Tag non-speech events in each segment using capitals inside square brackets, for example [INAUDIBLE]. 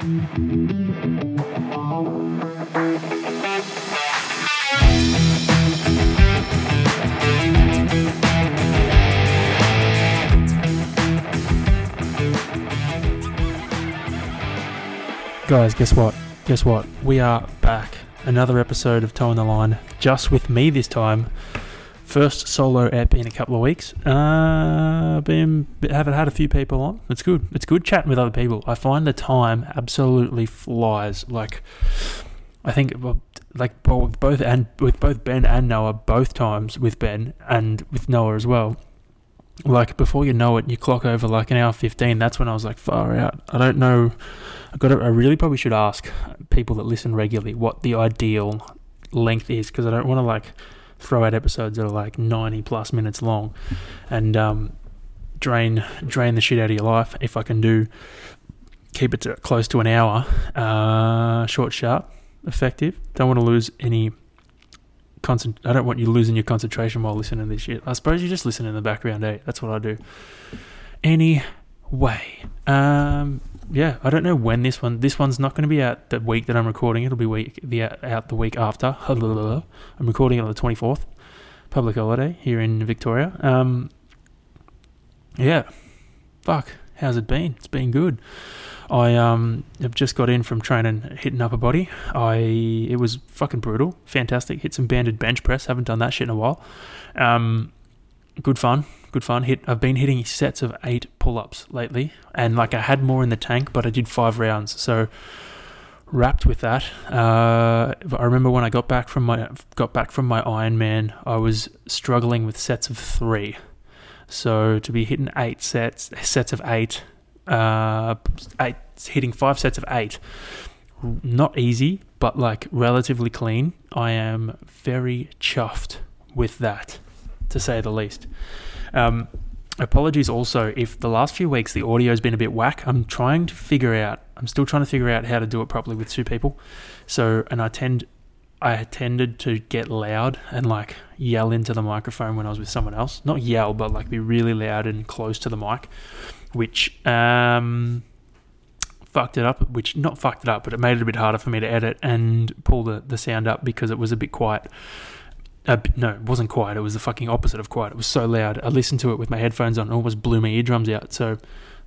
Guys, guess what? Guess what? We are back. Another episode of Toe in the Line, just with me this time. First solo ep in a couple of weeks. Uh, been haven't had a few people on. It's good. It's good chatting with other people. I find the time absolutely flies. Like, I think like both both and with both Ben and Noah, both times with Ben and with Noah as well. Like before you know it, you clock over like an hour fifteen. That's when I was like, far out. I don't know. I got. I really probably should ask people that listen regularly what the ideal length is because I don't want to like throw out episodes that are like ninety plus minutes long, and um, drain drain the shit out of your life. If I can do, keep it to close to an hour, uh, short, sharp, effective. Don't want to lose any concent- I don't want you losing your concentration while listening to this shit. I suppose you just listen in the background, eh? That's what I do. Anyway, um, yeah, I don't know when this one. This one's not going to be out the week that I'm recording. It'll be week the out the week after. [LAUGHS] I'm recording it on the 24th, public holiday here in Victoria. Um, yeah, fuck. How's it been? It's been good. I um have just got in from training hitting upper body. I it was fucking brutal, fantastic. Hit some banded bench press. Haven't done that shit in a while. Um, good fun, good fun. Hit. I've been hitting sets of eight pull-ups lately, and like I had more in the tank, but I did five rounds, so wrapped with that. Uh, I remember when I got back from my got back from my Ironman, I was struggling with sets of three. So to be hitting eight sets, sets of eight uh, eight, hitting five sets of eight. Not easy, but like relatively clean. I am very chuffed with that, to say the least. Um, apologies also if the last few weeks the audio has been a bit whack. I'm trying to figure out. I'm still trying to figure out how to do it properly with two people. So, and I tend, I tended to get loud and like yell into the microphone when I was with someone else. Not yell, but like be really loud and close to the mic which um, fucked it up. Which not fucked it up, but it made it a bit harder for me to edit and pull the, the sound up because it was a bit quiet. Uh, no, it wasn't quiet. It was the fucking opposite of quiet. It was so loud. I listened to it with my headphones on and almost blew my eardrums out. So,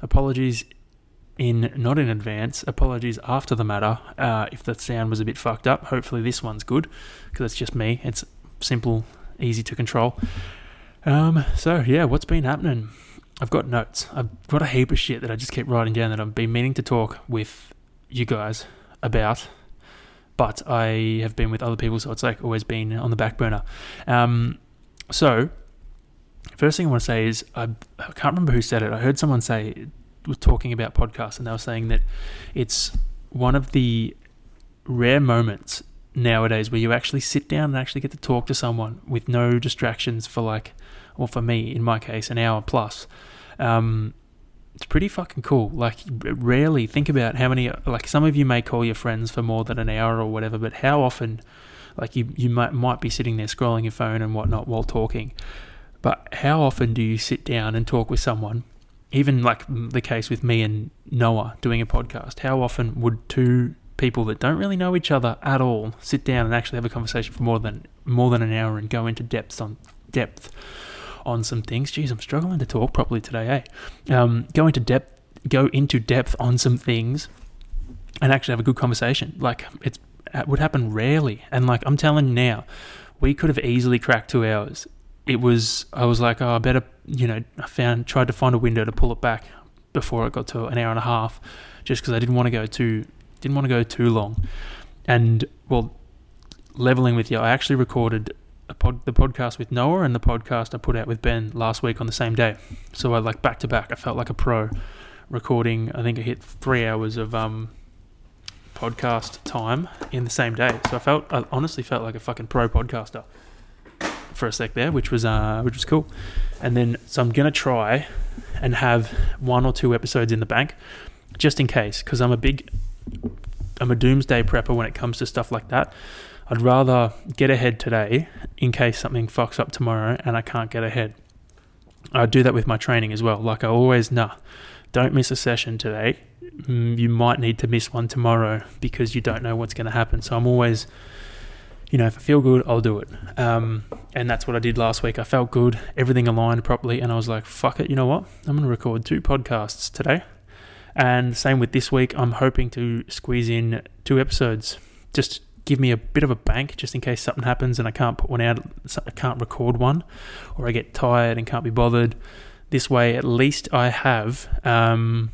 apologies in not in advance. Apologies after the matter uh, if the sound was a bit fucked up. Hopefully, this one's good because it's just me. It's simple, easy to control. Um, so yeah, what's been happening? I've got notes. I've got a heap of shit that I just keep writing down that I've been meaning to talk with you guys about, but I have been with other people, so it's like always been on the back burner. Um, so, first thing I want to say is I, I can't remember who said it. I heard someone say was talking about podcasts, and they were saying that it's one of the rare moments nowadays where you actually sit down and actually get to talk to someone with no distractions for like or for me, in my case, an hour plus. Um, it's pretty fucking cool. Like, rarely think about how many, like, some of you may call your friends for more than an hour or whatever, but how often, like, you, you might, might be sitting there scrolling your phone and whatnot while talking. But how often do you sit down and talk with someone? Even like the case with me and Noah doing a podcast, how often would two people that don't really know each other at all sit down and actually have a conversation for more than more than an hour and go into depth on depth on some things. Geez, I'm struggling to talk properly today, eh? Um, go into depth, go into depth on some things, and actually have a good conversation. Like it would happen rarely, and like I'm telling you now, we could have easily cracked two hours. It was I was like, oh, I better you know, I found tried to find a window to pull it back before it got to an hour and a half, just because I didn't want to go too didn't want to go too long, and well, leveling with you, I actually recorded pod, the podcast with Noah and the podcast I put out with Ben last week on the same day. So I like back to back. I felt like a pro recording. I think I hit three hours of um, podcast time in the same day. So I felt, I honestly felt like a fucking pro podcaster for a sec there, which was uh, which was cool. And then so I'm gonna try and have one or two episodes in the bank, just in case, because I'm a big, I'm a doomsday prepper when it comes to stuff like that. I'd rather get ahead today in case something fucks up tomorrow and I can't get ahead. I do that with my training as well. Like I always, nah, don't miss a session today. mm, you might need to miss one tomorrow because you don't know what's going to happen. So I'm always, you know, if I feel good, I'll do it. Um, and that's what I did last week. I felt good, everything aligned properly, and I was like, fuck it, you know what? I'm going to record two podcasts today. And same with this week, I'm hoping to squeeze in two episodes. Just give me a bit of a bank just in case something happens and I can't put one out, I can't record one, or I get tired and can't be bothered. This way, at least I have um,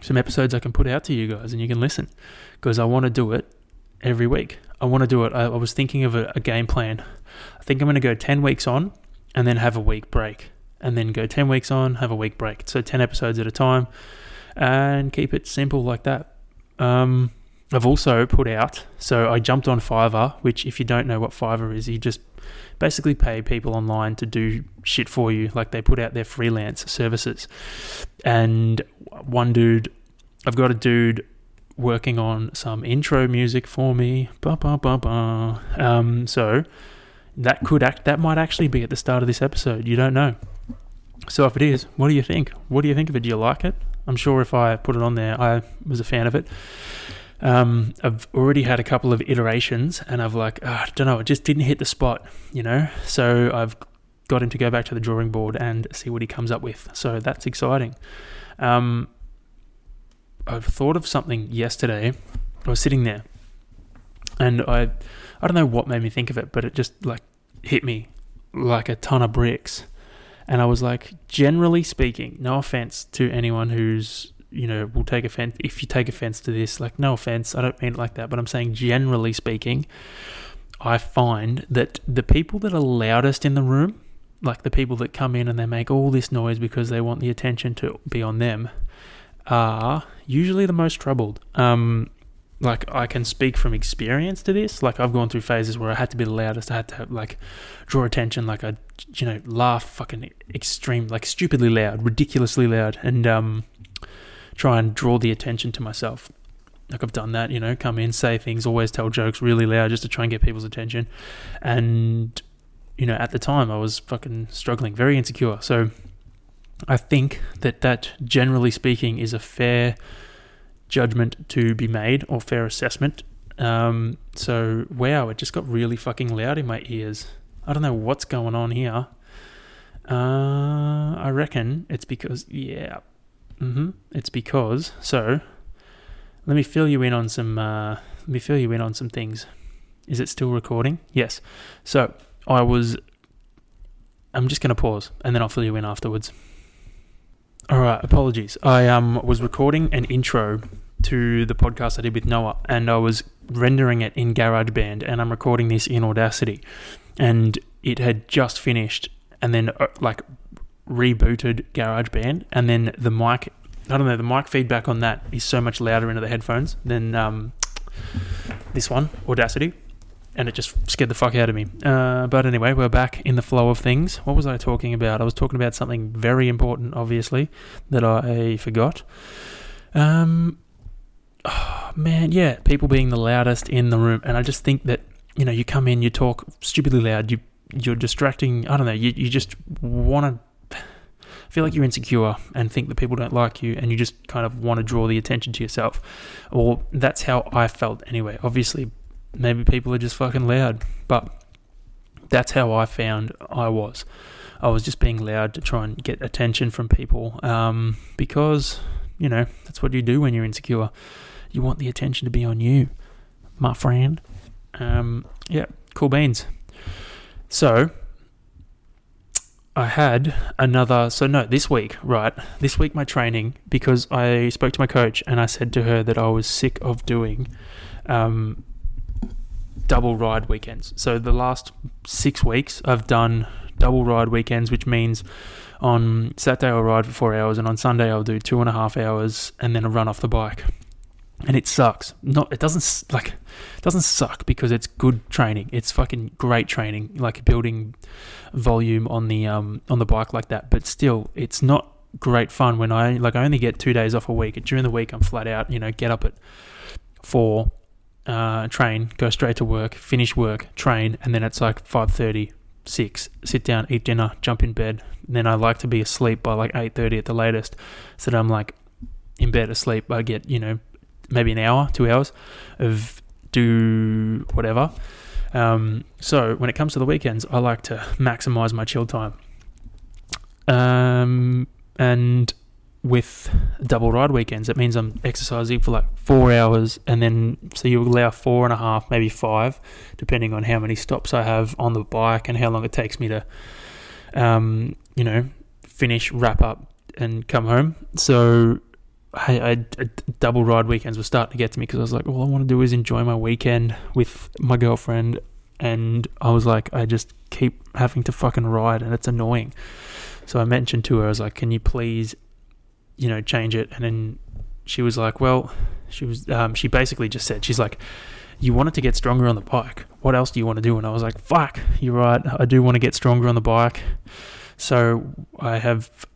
some episodes I can put out to you guys and you can listen because I want to do it every week. I want to do it. I, I was thinking of a, a game plan. I think I'm going to go 10 weeks on and then have a week break. And then go 10 weeks on, have a week break. So 10 episodes at a time and keep it simple like that. Um, I've also put out, so I jumped on Fiverr, which, if you don't know what Fiverr is, you just basically pay people online to do shit for you. Like they put out their freelance services. And one dude, I've got a dude working on some intro music for me. Ba, ba, ba, ba. Um, so that could act, that might actually be at the start of this episode. You don't know. So if it is, what do you think? What do you think of it? Do you like it? I'm sure if I put it on there, I was a fan of it. Um, I've already had a couple of iterations, and I've like, oh, I don't know, it just didn't hit the spot, you know. So I've got him to go back to the drawing board and see what he comes up with. So that's exciting. Um, I've thought of something yesterday. I was sitting there, and I, I don't know what made me think of it, but it just like hit me like a ton of bricks. And I was like, generally speaking, no offense to anyone who's you know will take offense if you take offense to this like no offense i don't mean it like that but i'm saying generally speaking i find that the people that are loudest in the room like the people that come in and they make all this noise because they want the attention to be on them are usually the most troubled um like I can speak from experience to this. Like I've gone through phases where I had to be the loudest. I had to have, like draw attention. Like I, you know, laugh fucking extreme, like stupidly loud, ridiculously loud, and um, try and draw the attention to myself. Like I've done that, you know, come in, say things, always tell jokes really loud just to try and get people's attention. And, you know, at the time I was fucking struggling, very insecure. So I think that that, generally speaking, is a fair judgment to be made or fair assessment. Um, so, wow, it just got really fucking loud in my ears. I don't know what's going on here. Uh, I reckon it's because, yeah, Mm-hmm. It's because so. Let me fill you in on some. Uh, let me fill you in on some things. Is it still recording? Yes. So I was. I'm just going to pause and then I'll fill you in afterwards. All right. Apologies. I um was recording an intro to the podcast I did with Noah, and I was rendering it in GarageBand, and I'm recording this in Audacity, and it had just finished, and then uh, like rebooted GarageBand, and then the mic. I don't know. The mic feedback on that is so much louder into the headphones than um, this one, Audacity, and it just scared the fuck out of me. Uh, but anyway, we're back in the flow of things. What was I talking about? I was talking about something very important, obviously, that I forgot. Um, oh, man, yeah, people being the loudest in the room, and I just think that you know, you come in, you talk stupidly loud, you you're distracting. I don't know. You you just want to feel like you're insecure and think that people don't like you and you just kind of want to draw the attention to yourself. Or that's how I felt anyway. Obviously, maybe people are just fucking loud, but that's how I found I was. I was just being loud to try and get attention from people um, because, you know, that's what you do when you're insecure. You want the attention to be on you, my friend. Um, yeah, cool beans. So, I had another. So no, this week, right? This week, my training because I spoke to my coach and I said to her that I was sick of doing um, double ride weekends. So the last six weeks, I've done double ride weekends, which means on Saturday I'll ride for four hours, and on Sunday I'll do two and a half hours, and then a run off the bike and it sucks. Not it doesn't like doesn't suck because it's good training. It's fucking great training, like building volume on the um on the bike like that. But still, it's not great fun when I like I only get two days off a week. During the week, I'm flat out. You know, get up at four, uh, train, go straight to work, finish work, train, and then it's like five thirty, six, sit down, eat dinner, jump in bed. And then I like to be asleep by like eight thirty at the latest, so that I'm like in bed asleep, I get you know maybe an hour, two hours of do whatever. Um, so when it comes to the weekends, I like to maximize my chill time. Um, and with double ride weekends, it means I'm exercising for like four hours, and then so you allow four and a half, maybe five, depending on how many stops I have on the bike and how long it takes me to, um, you know, finish, wrap up, and come home. So I, I, double ride weekends were starting to get to me because I was like, all I want to do is enjoy my weekend with my girlfriend, and I was like, I just keep having to fucking ride, and it's annoying. So I mentioned to her, I was like, can you please you know, change it. And then she was like, well, she was, um, she basically just said, she's like, you wanted to get stronger on the bike. What else do you want to do? And I was like, fuck, you're right. I do want to get stronger on the bike. So I have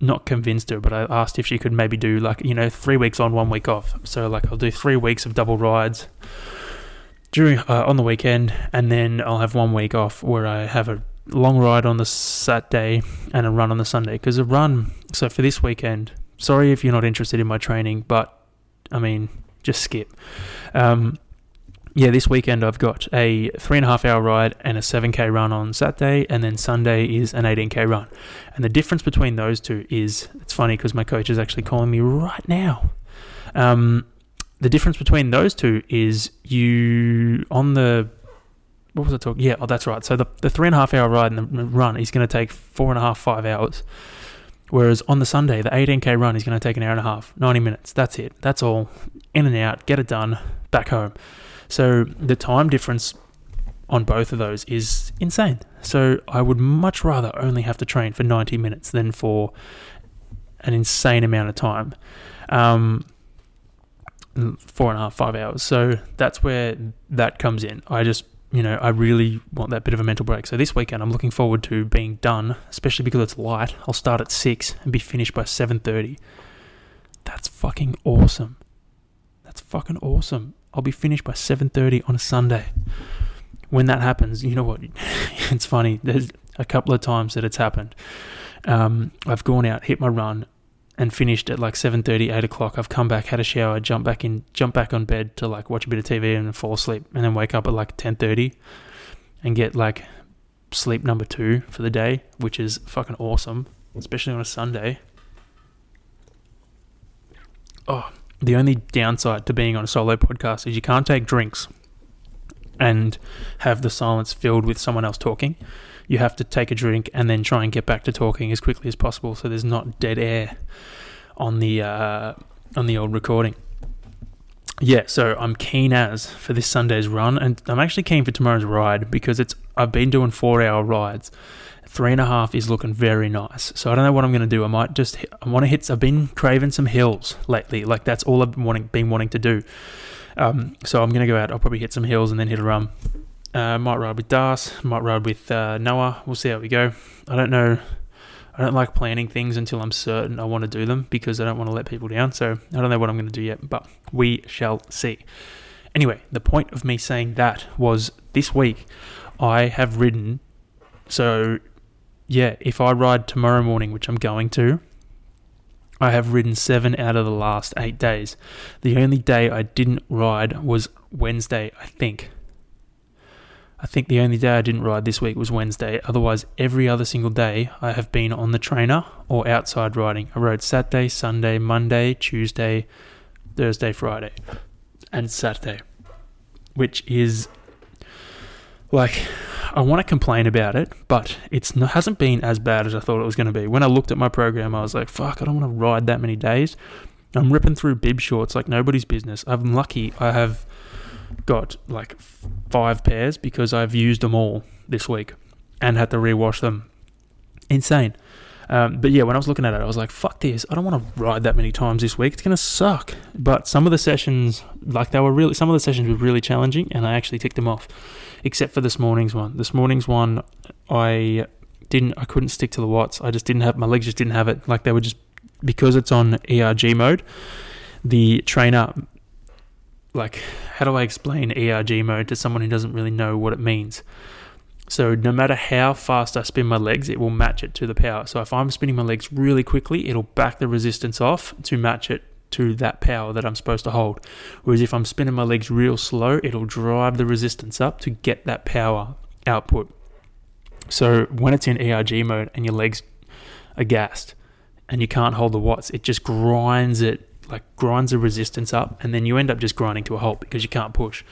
not convinced her, but I asked if she could maybe do like, you know, three weeks on, one week off. So like I'll do three weeks of double rides during uh, on the weekend, and then I'll have one week off where I have a long ride on the Saturday and a run on the Sunday. Because a run, so for this weekend, sorry if you're not interested in my training, but I mean, just skip. Um, yeah, this weekend I've got a three and a half hour ride and a 7k run on Saturday, and then Sunday is an 18k run. And the difference between those two is it's funny because my coach is actually calling me right now. Um, the difference between those two is you on the what was I talking? Yeah, oh, that's right. So the, the three and a half hour ride and the run is going to take four and a half, five hours. Whereas on the Sunday, the 18k run is going to take an hour and a half, 90 minutes. That's it. That's all. In and out, get it done, back home. So the time difference on both of those is insane. So I would much rather only have to train for 90 minutes than for an insane amount of time. Um, four and a half, five hours. So that's where that comes in. I just you know, I really want that bit of a mental break. So this weekend, I'm looking forward to being done, especially because it's light. I'll start at six and be finished by seven thirty. That's fucking awesome. That's fucking awesome. I'll be finished by seven thirty on a Sunday. When that happens, you know what? [LAUGHS] it's funny. There's a couple of times that it's happened. Um, I've gone out, hit my run, and finished at like 7.30 8 o'clock i've come back had a shower jump back in jump back on bed to like watch a bit of tv and fall asleep and then wake up at like 10.30 and get like sleep number two for the day which is fucking awesome especially on a sunday oh the only downside to being on a solo podcast is you can't take drinks and have the silence filled with someone else talking you have to take a drink and then try and get back to talking as quickly as possible so there's not dead air on the uh, on the old recording. Yeah, so I'm keen as for this Sunday's run, and I'm actually keen for tomorrow's ride because it's I've been doing four hour rides. Three and a half is looking very nice. So I don't know what I'm going to do. I might just I want to hit. I've been craving some hills lately. Like that's all I've been wanting been wanting to do. Um, so I'm going to go out. I'll probably hit some hills and then hit a run. Uh, might ride with Das, might ride with uh, Noah. We'll see how we go. I don't know. I don't like planning things until I'm certain I want to do them because I don't want to let people down. So I don't know what I'm going to do yet, but we shall see. Anyway, the point of me saying that was this week I have ridden. So, yeah, if I ride tomorrow morning, which I'm going to, I have ridden seven out of the last eight days. The only day I didn't ride was Wednesday, I think. I think the only day I didn't ride this week was Wednesday. Otherwise, every other single day I have been on the trainer or outside riding. I rode Saturday, Sunday, Monday, Tuesday, Thursday, Friday, and Saturday, which is like I want to complain about it, but it hasn't been as bad as I thought it was going to be. When I looked at my program, I was like, "Fuck, I don't want to ride that many days." I'm ripping through bib shorts like nobody's business. I'm lucky. I have got like five pairs because I've used them all this week and had to rewash them. Insane. Um, but yeah, when I was looking at it, I was like, fuck this. I don't want to ride that many times this week. It's going to suck. But some of the sessions, like they were really, some of the sessions were really challenging and I actually ticked them off, except for this morning's one. This morning's one, I didn't, I couldn't stick to the watts. I just didn't have, my legs just didn't have it. Like they were just, because it's on ERG mode, the trainer like how do I explain ERG mode to someone who doesn't really know what it means? So no matter how fast I spin my legs, it will match it to the power. So if I'm spinning my legs really quickly, it'll back the resistance off to match it to that power that I'm supposed to hold. Whereas if I'm spinning my legs real slow, it'll drive the resistance up to get that power output. So when it's in ERG mode and your legs are gassed and you can't hold the watts, it just grinds it, like grinds the resistance up, and then you end up just grinding to a halt because you can't push.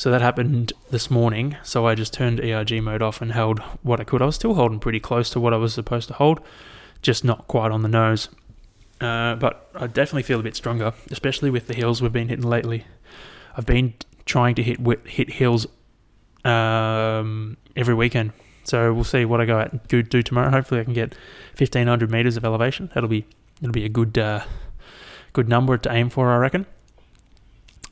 So that happened this morning. So I just turned ERG mode off and held what I could. I was still holding pretty close to what I was supposed to hold, just not quite on the nose. Uh, but I definitely feel a bit stronger, especially with the hills we've been hitting lately. I've been trying to hit hit hills um, every weekend, so we'll see what I go out and do tomorrow. Hopefully, I can get 1500 meters of elevation. That'll be it'll be a good uh, good number to aim for, I reckon.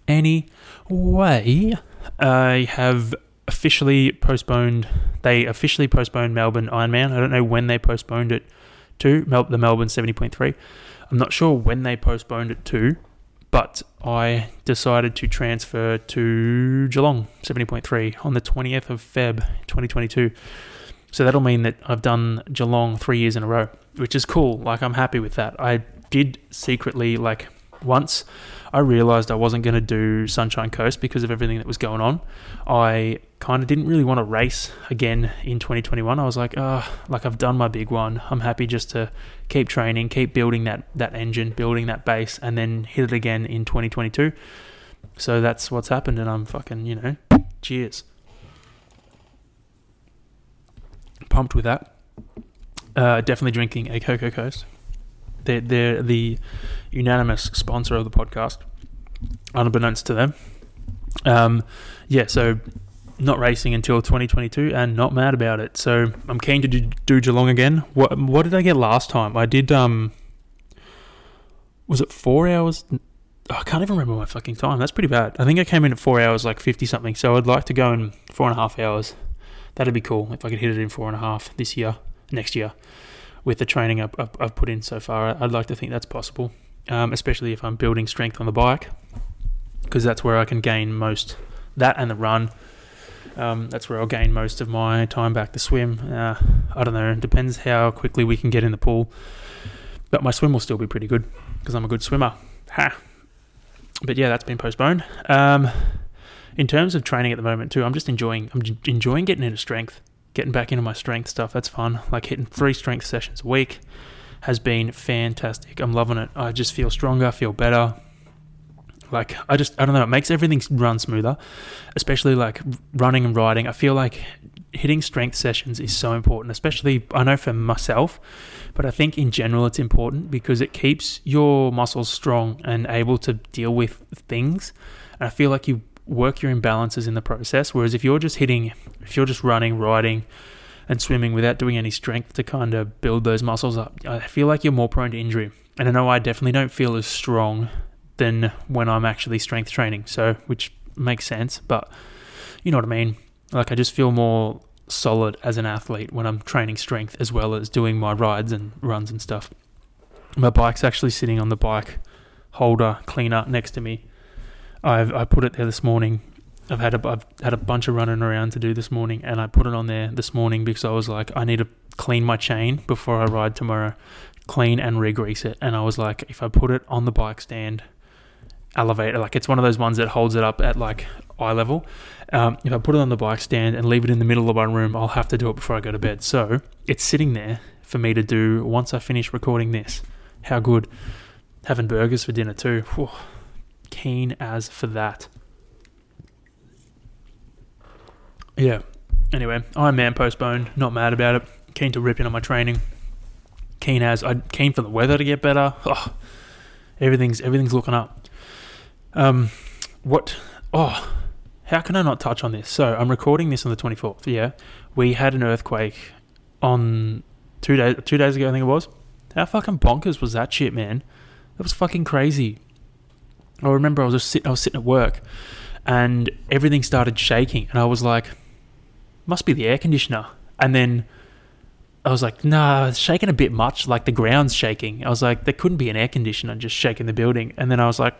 Anyway, I have officially postponed. They officially postponed Melbourne Ironman. I don't know when they postponed it to the Melbourne 70.3. I'm not sure when they postponed it to, but I decided to transfer to Geelong 70.3 on the 20th of Feb 2022. So that'll mean that I've done Geelong three years in a row, which is cool. Like I'm happy with that. I did secretly like once I realized I wasn't going to do Sunshine Coast because of everything that was going on. I kind of didn't really want to race again in 2021. I was like, oh, like I've done my big one. I'm happy just to keep training, keep building that that engine, building that base, and then hit it again in 2022. So that's what's happened, and I'm fucking, you know, cheers. Pumped with that. Uh, definitely drinking a Coco Coast. They're, they're the unanimous sponsor of the podcast, unbeknownst to them. Um, yeah, so not racing until 2022 and not mad about it. So I'm keen to do, do Geelong again. What what did I get last time? I did um was it 4 hours? Oh, I can't even remember my fucking time. That's pretty bad. I think I came in at 4 hours like 50 something. So I'd like to go in four and a half hours. That'd be cool if I could hit it in four and a half this year, next year, with the training I've, I've put in so far. I'd like to think that's possible, um, especially if I'm building strength on the bike, because that's where I can gain most. That and the run um, that's where I'll gain most of my time back to swim. Uh, I don't know. It depends how quickly we can get in the pool. But my swim will still be pretty good because I'm a good swimmer. Ha. But yeah, that's been postponed. Um, in terms of training at the moment too, I'm just enjoying. I'm enjoying getting into strength, getting back into my strength stuff. That's fun. Like hitting three strength sessions a week has been fantastic. I'm loving it. I just feel stronger, feel better. Like I just I don't know, it makes everything run smoother, especially like running and riding. I feel like hitting strength sessions is so important, especially I know for myself, but I think in general it's important because it keeps your muscles strong and able to deal with things. And I feel like you work your imbalances in the process. Whereas if you're just hitting, if you're just running, riding, and swimming without doing any strength to kind of build those muscles up, I feel like you're more prone to injury. And I know I definitely don't feel as strong than when I'm actually strength training. So, which makes sense, but you know what I mean? Like, I just feel more solid as an athlete when I'm training strength as well as doing my rides and runs and stuff. My bike's actually sitting on the bike holder cleaner next to me. I've I put it there this morning. I've had a I've had a bunch of running around to do this morning, and I put it on there this morning because I was like, I need to clean my chain before I ride tomorrow, clean and re-grease it. And I was like, if I put it on the bike stand elevator. Like it's one of those ones that holds it up at like eye level. Um, if I put it on the bike stand and leave it in the middle of my room, I'll have to do it before I go to bed. So it's sitting there for me to do once I finish recording this. How good. Having burgers for dinner too. Whew. Keen as for that. Yeah. Anyway, Ironman postponed. Not mad about it. Keen to rip into my training. Keen as I keen for the weather to get better. Oh, everything's everything's looking up. Um, what? Oh, how can I not touch on this? So I'm recording this on the 24th. Yeah, we had an earthquake on two days two days ago. I think it was. How fucking bonkers was that shit, man? That was fucking crazy. I remember I was just sit, I was sitting at work, and everything started shaking, and I was like, "Must be the air conditioner." And then I was like, "Nah, it's shaking a bit much. Like the ground's shaking." I was like, "There couldn't be an air conditioner just shaking the building." And then I was like,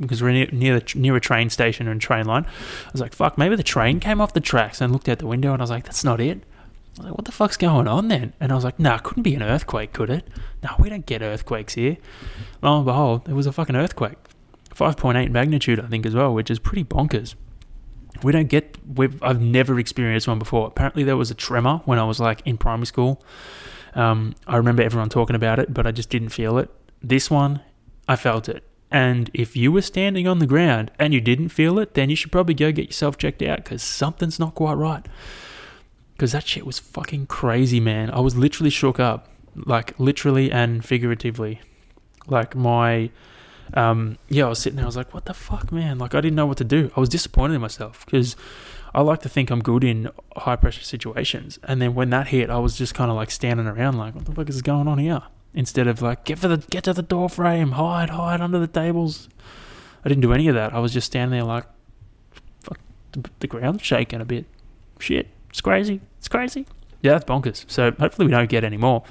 because we're near near, the, near a train station and train line. I was like, fuck, maybe the train came off the tracks and looked out the window and I was like, that's not it. I was like, what the fuck's going on then? And I was like, nah, it couldn't be an earthquake, could it? No, we don't get earthquakes here. Lo and behold, it was a fucking earthquake. 5.8 magnitude, I think, as well, which is pretty bonkers. We don't get, we've, I've never experienced one before. Apparently, there was a tremor when I was like in primary school. Um, I remember everyone talking about it, but I just didn't feel it. This one, I felt it. And if you were standing on the ground and you didn't feel it, then you should probably go get yourself checked out because something's not quite right. Because that shit was fucking crazy, man. I was literally shook up, like literally and figuratively. Like my, um, yeah, I was sitting there. I was like, what the fuck, man? Like I didn't know what to do. I was disappointed in myself because I like to think I'm good in high pressure situations. And then when that hit, I was just kind of like standing around, like, what the fuck is going on here? Instead of like, get for the get to the door frame, hide, hide under the tables. I didn't do any of that. I was just standing there like, fuck, the, the ground's shaking a bit. Shit, it's crazy. It's crazy. Yeah, that's bonkers. So hopefully we don't get any more.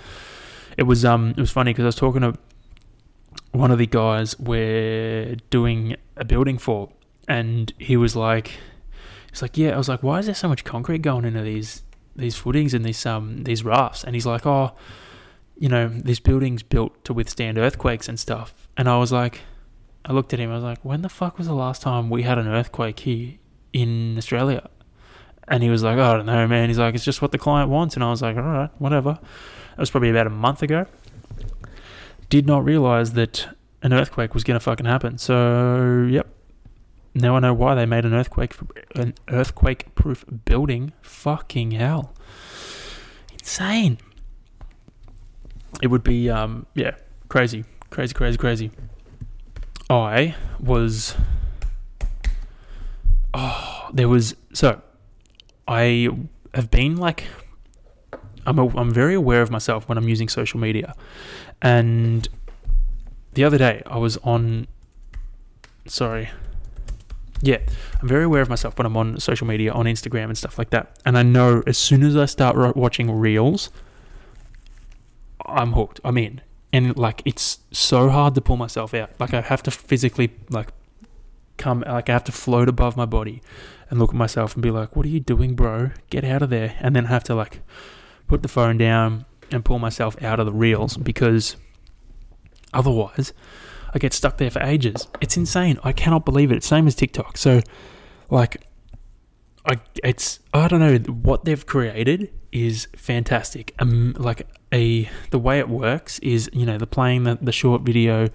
It was um, it was funny because I was talking to one of the guys we're doing a building for, and he was like, he's like, yeah. I was like, why is there so much concrete going into these these footings and these um these rafts? And he's like, oh, you know, this building's built to withstand earthquakes and stuff. And I was like, I looked at him. I was like, when the fuck was the last time we had an earthquake here in Australia? And he was like, oh, I don't know, man. He's like, it's just what the client wants. And I was like, all right, whatever. That was probably about a month ago. Did not realize that an earthquake was going to fucking happen. So, yep. Now I know why they made an earthquake an earthquake proof building. Fucking hell. Insane. It would be um yeah, crazy. Crazy, crazy, crazy. I was Oh, there was so I have been like I'm a, I'm very aware of myself when I'm using social media. And the other day I was on sorry. Yeah, I'm very aware of myself when I'm on social media, on Instagram and stuff like that. And I know as soon as I start watching reels, I'm hooked. I'm in. And like it's so hard to pull myself out. Like I have to physically like come like I have to float above my body and look at myself and be like, "What are you doing, bro? Get out of there." And then have to like put the phone down and pull myself out of the reels because otherwise I get stuck there for ages. It's insane. I cannot believe it. Same as TikTok. So like I it's I don't know what they've created is fantastic. Um, like a the way it works is you know the playing the, the short video,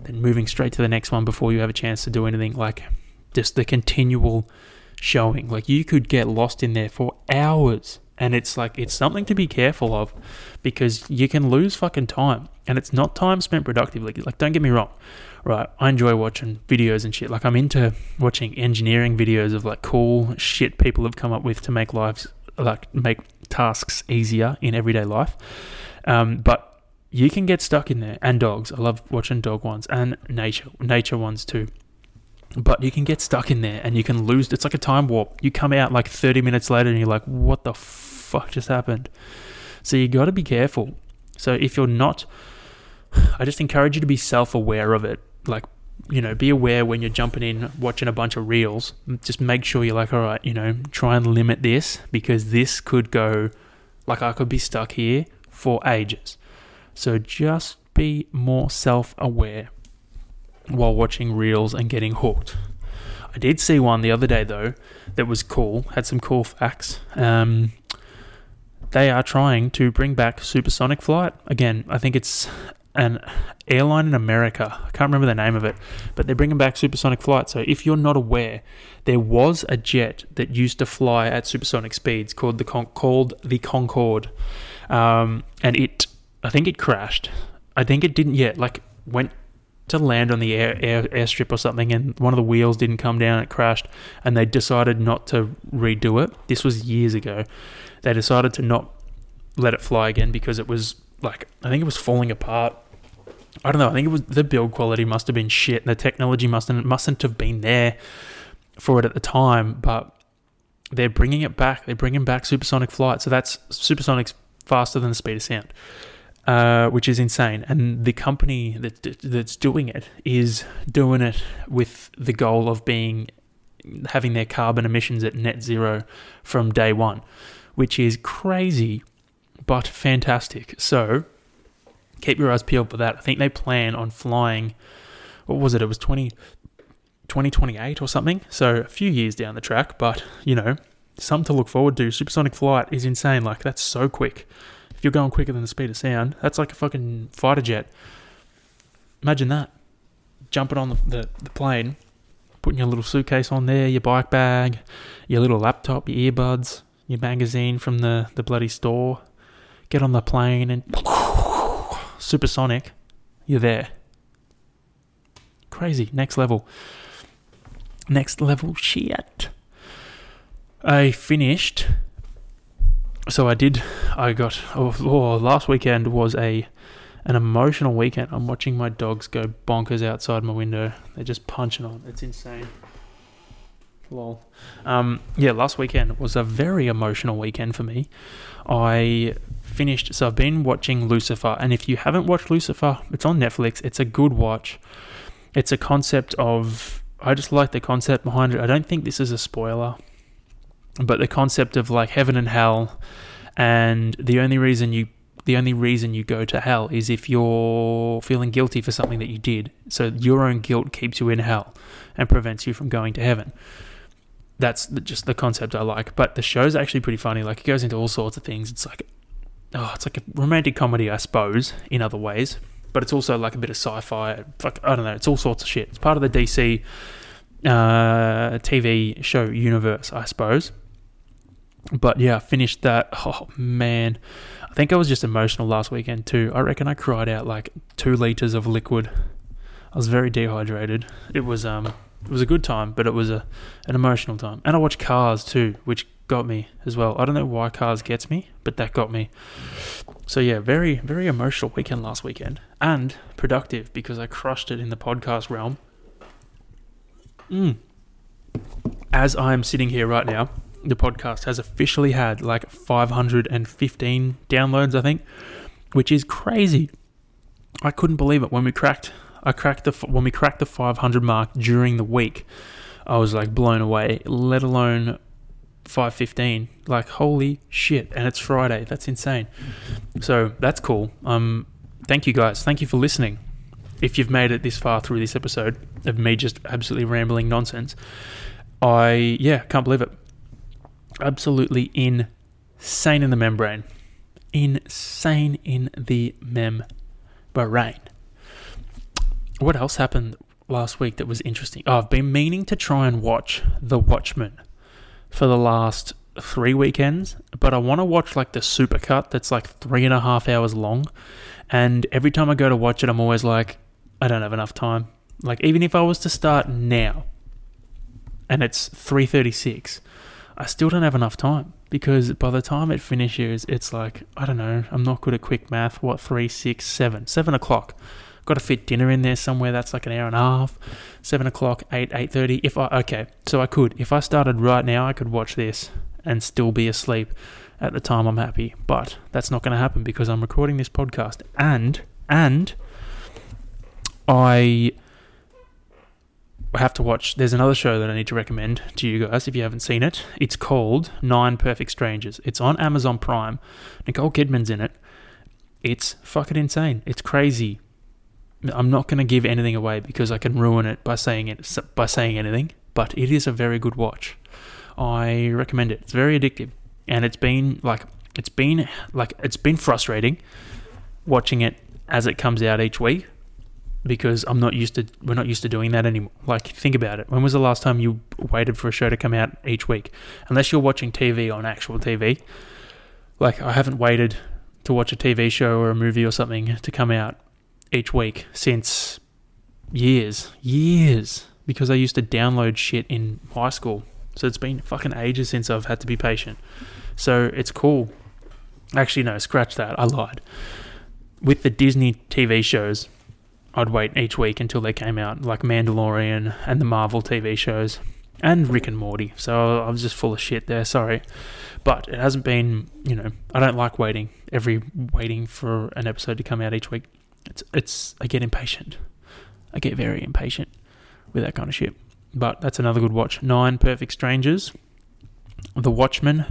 then moving straight to the next one before you have a chance to do anything. Like just the continual showing. Like you could get lost in there for hours, and it's like it's something to be careful of because you can lose fucking time, and it's not time spent productively. Like don't get me wrong right, I enjoy watching videos and shit. Like I'm into watching engineering videos of like cool shit people have come up with to make lives like make tasks easier in everyday life. Um, but you can get stuck in there, and dogs. I love watching dog ones and nature nature ones too. But you can get stuck in there, and you can lose. It's like a time warp. You come out like 30 minutes later, and you're like, "What the fuck just happened?" So you got to be careful. So if you're not, I just encourage you to be self-aware of it like you know, be aware when you're jumping in, watching a bunch of reels. Just make sure you're like, all right, you know, try and limit this because this could go, like, I could be stuck here for ages. So just be more self aware while watching reels and getting hooked. I did see one the other day though that was cool, had some cool facts. Um, they are trying to bring back supersonic flight. Again, I think it's an airline in America. I can't remember the name of it, but they're bringing back supersonic flight. So if you're not aware, there was a jet that used to fly at supersonic speeds called the Con- called the Concorde, um, and it I think it crashed. I think it didn't yet. Like went to land on the air, air airstrip or something, and one of the wheels didn't come down. It crashed, and they decided not to redo it. This was years ago. They decided to not let it fly again because it was like I think it was falling apart I don't know. I think it was the build quality must have been shit. And the technology mustn't mustn't have been there for it at the time. But they're bringing it back. They're bringing back supersonic flight. So that's supersonic's faster than the speed of sound, uh, which is insane. And the company that that's doing it is doing it with the goal of being having their carbon emissions at net zero from day one, which is crazy but fantastic. So keep your eyes peeled for that. I think they plan on flying. What was it? It was 20, 2028 or something. So a few years down the track, but you know, something to look forward to. Supersonic flight is insane. Like that's so quick. If you're going quicker than the speed of sound, that's like a fucking fighter jet. Imagine that. Jumping on the, the, the plane, putting your little suitcase on there, your bike bag, your little laptop, your earbuds, your magazine from the, the bloody store. Get on the plane and [LAUGHS] supersonic, you're there. Crazy. Next level. Next level shit. I finished. So I did. I got. Oh, oh, last weekend was a an emotional weekend. I'm watching my dogs go bonkers outside my window. They're just punching on. It's insane. Lol. Um, yeah, last weekend was a very emotional weekend for me. I finished. So I've been watching Lucifer, and if you haven't watched Lucifer, it's on Netflix. It's a good watch. It's a concept of. I just like the concept behind it. I don't think this is a spoiler, but the concept of like heaven and hell, and the only reason you the only reason you go to hell is if you're feeling guilty for something that you did. So your own guilt keeps you in hell and prevents you from going to heaven. That's just the concept I like. But the show's actually pretty funny. Like it goes into all sorts of things. It's like, oh, it's like a romantic comedy, I suppose, in other ways. But it's also like a bit of sci-fi. Like I don't know. It's all sorts of shit. It's part of the DC uh, TV show universe, I suppose. But yeah, I finished that. Oh man, I think I was just emotional last weekend too. I reckon I cried out like two liters of liquid. I was very dehydrated. It was um it was a good time, but it was a an emotional time. And I watched Cars too, which got me as well. I don't know why Cars gets me, but that got me. So yeah, very very emotional weekend last weekend and productive because I crushed it in the podcast realm. Mm. As I'm sitting here right now, the podcast has officially had like 515 downloads, I think, which is crazy. I couldn't believe it when we cracked. I cracked the when we cracked the 500 mark during the week. I was like blown away. Let alone 515. Like holy shit! And it's Friday. That's insane. So that's cool. Um, thank you guys. Thank you for listening. If you've made it this far through this episode of me just absolutely rambling nonsense, I yeah can't believe it absolutely insane in the membrane. Insane in the membrane. What else happened last week that was interesting? Oh, I've been meaning to try and watch The Watchmen for the last three weekends, but I want to watch like the supercut that's like three and a half hours long. And every time I go to watch it, I'm always like, I don't have enough time. Like even if I was to start now, and it's 3:36, I still don't have enough time because by the time it finishes, it's like, I don't know, I'm not good at quick math. What, three, six, seven? Seven o'clock. Got to fit dinner in there somewhere. That's like an hour and a half. Seven o'clock, eight, eight thirty. If I okay, so I could. If I started right now, I could watch this and still be asleep at the time I'm happy. But that's not going to happen because I'm recording this podcast and and I have to watch. There's another show that I need to recommend to you guys if you haven't seen it. It's called Nine Perfect Strangers. It's on Amazon Prime. Nicole Kidman's in it. It's fucking insane. It's crazy. I'm not going to give anything away because I can ruin it by saying it by saying anything. But it is a very good watch. I recommend it. It's very addictive, and it's been like it's been like it's been frustrating watching it as it comes out each week because I'm not used to we're not used to doing that anymore. Like think about it. When was the last time you waited for a show to come out each week? Unless you're watching TV on actual TV. Like I haven't waited to watch a TV show or a movie or something to come out each week since years, years because I used to download shit in high school. So it's been fucking ages since I've had to be patient. So it's cool. Actually no, scratch that. I lied. With the Disney TV shows, I'd wait each week until they came out, like Mandalorian and the Marvel TV shows, and Rick and Morty. So I was just full of shit there. Sorry, but it hasn't been. You know, I don't like waiting every waiting for an episode to come out each week. It's it's I get impatient. I get very impatient with that kind of shit. But that's another good watch. Nine Perfect Strangers, The Watchmen.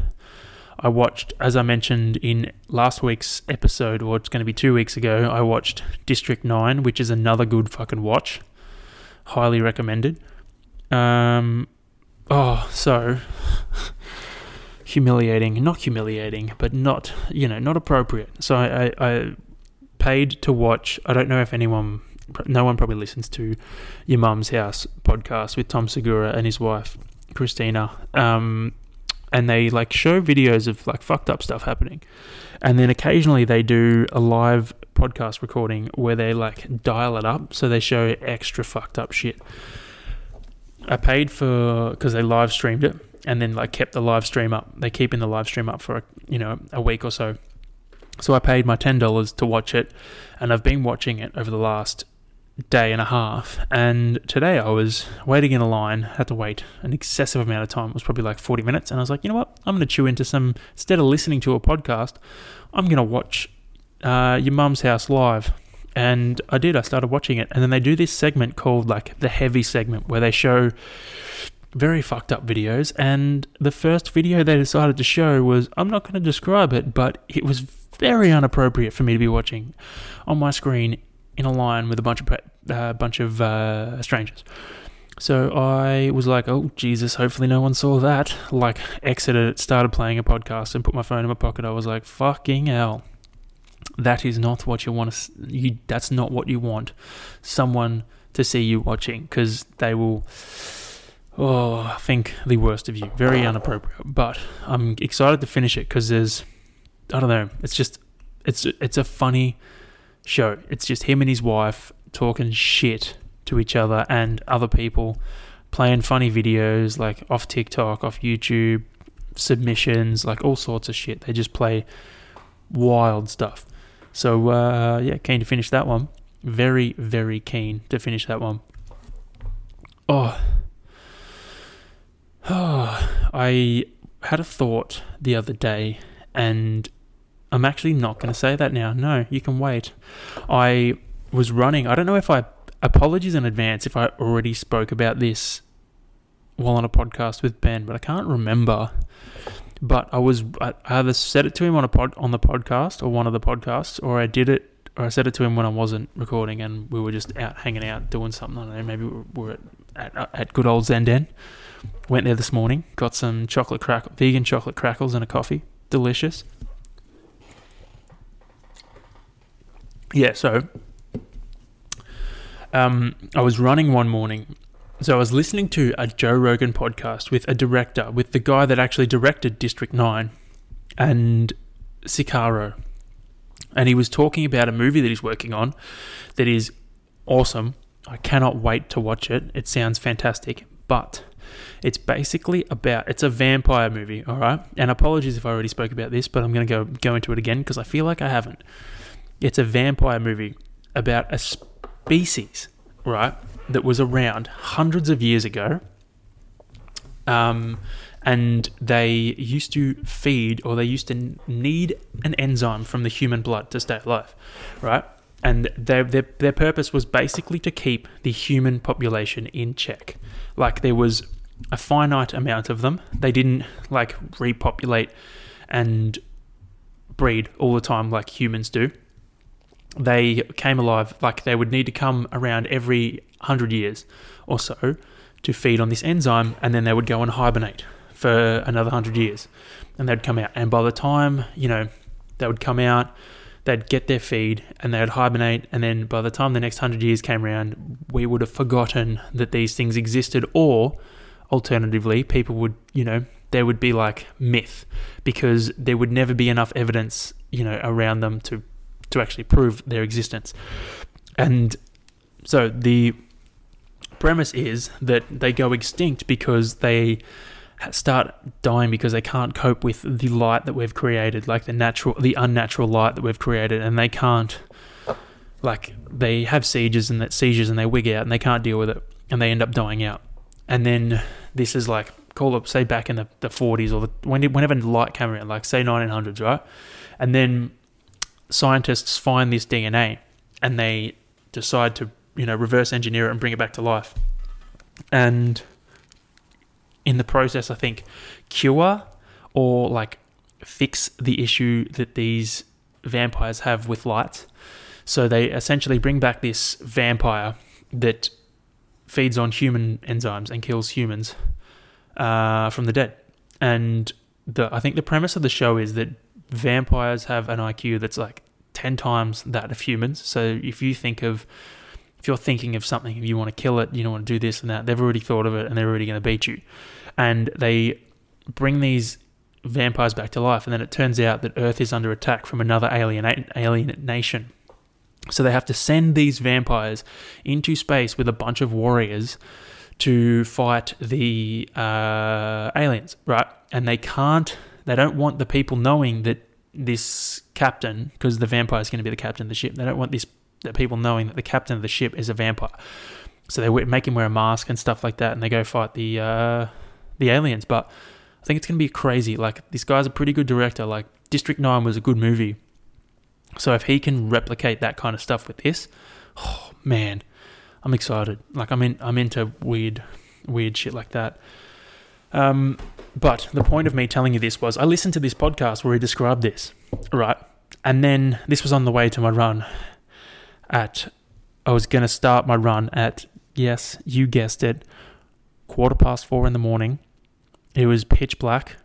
I watched, as I mentioned in last week's episode, or it's going to be two weeks ago, I watched District 9, which is another good fucking watch. Highly recommended. Um, oh, so [LAUGHS] humiliating. Not humiliating, but not, you know, not appropriate. So I, I, I paid to watch, I don't know if anyone, no one probably listens to Your Mum's House podcast with Tom Segura and his wife, Christina. Um, and they like show videos of like fucked up stuff happening. And then occasionally they do a live podcast recording where they like dial it up so they show extra fucked up shit. I paid for because they live streamed it and then like kept the live stream up. They keep in the live stream up for you know a week or so. So I paid my ten dollars to watch it, and I've been watching it over the last day and a half. And today I was waiting in a line, had to wait an excessive amount of time. It was probably like 40 minutes. And I was like, you know what? I'm going to chew into some, instead of listening to a podcast, I'm going to watch uh, Your Mum's House live. And I did. I started watching it. And then they do this segment called like the heavy segment where they show very fucked up videos. And the first video they decided to show was, I'm not going to describe it, but it was very inappropriate for me to be watching on my screen in a line with a bunch of uh, bunch of uh, strangers. So I was like, "Oh Jesus! Hopefully no one saw that." Like, exited it, started playing a podcast, and put my phone in my pocket. I was like, "Fucking hell!" That is not what you want to. You that's not what you want. Someone to see you watching because they will. Oh, I think the worst of you. Very inappropriate. But I'm excited to finish it because there's, I don't know. It's just, it's it's a funny show. It's just him and his wife talking shit to each other and other people, playing funny videos like off TikTok, off YouTube, submissions, like all sorts of shit. They just play wild stuff. So uh, yeah, keen to finish that one. Very, very keen to finish that one. Oh, oh [SIGHS] I had a thought the other day, and I'm actually not going to say that now. No, you can wait. I was running. I don't know if I apologies in advance if I already spoke about this while on a podcast with Ben, but I can't remember. But I was I either said it to him on a pod on the podcast or one of the podcasts, or I did it or I said it to him when I wasn't recording and we were just out hanging out doing something. I don't know. Maybe we were at at, uh, at good old Zenden. Went there this morning, got some chocolate crack vegan chocolate crackles and a coffee. Delicious. Yeah, so um, I was running one morning. So I was listening to a Joe Rogan podcast with a director, with the guy that actually directed District 9 and Sicario. And he was talking about a movie that he's working on that is awesome. I cannot wait to watch it. It sounds fantastic. But it's basically about it's a vampire movie, all right? And apologies if I already spoke about this, but I'm going to go go into it again because I feel like I haven't. It's a vampire movie about a species, right, that was around hundreds of years ago. Um, and they used to feed or they used to need an enzyme from the human blood to stay alive, right? And their, their, their purpose was basically to keep the human population in check. Like there was a finite amount of them. They didn't like repopulate and breed all the time like humans do they came alive, like they would need to come around every 100 years or so to feed on this enzyme, and then they would go and hibernate for another 100 years. And they'd come out. And by the time, you know, they would come out, they'd get their feed and they'd hibernate. And then by the time the next 100 years came around, we would have forgotten that these things existed. Or alternatively, people would, you know, there would be like myth because there would never be enough evidence, you know, around them to to actually prove their existence. And so the premise is that they go extinct because they start dying because they can't cope with the light that we've created, like the natural, the unnatural light that we've created, and they can't, like, they have seizures and that seizures and they wig out and they can't deal with it and they end up dying out. And then this is like, call up, say back in the, the 40s or the, when, whenever light came around, like say 1900s, right? And then scientists find this DNA and they decide to, you know, reverse engineer it and bring it back to life. And in the process, I think cure or like fix the issue that these vampires have with lights. So they essentially bring back this vampire that feeds on human enzymes and kills humans uh, from the dead. And the I think the premise of the show is that vampires have an IQ that's like ten times that of humans. So if you think of if you're thinking of something, if you want to kill it, you don't want to do this and that, they've already thought of it and they're already going to beat you. And they bring these vampires back to life, and then it turns out that Earth is under attack from another alien alien nation. So they have to send these vampires into space with a bunch of warriors to fight the uh, aliens, right? And they can't, they don't want the people knowing that this captain, because the vampire is going to be the captain of the ship, they don't want this the people knowing that the captain of the ship is a vampire. So they make him wear a mask and stuff like that, and they go fight the uh, the aliens. But I think it's going to be crazy. Like this guy's a pretty good director. Like District Nine was a good movie. So if he can replicate that kind of stuff with this, oh man, I'm excited. Like I'm in, I'm into weird, weird shit like that. Um, but the point of me telling you this was I listened to this podcast where he described this, right? And then this was on the way to my run. At I was gonna start my run at yes, you guessed it, quarter past four in the morning. It was pitch black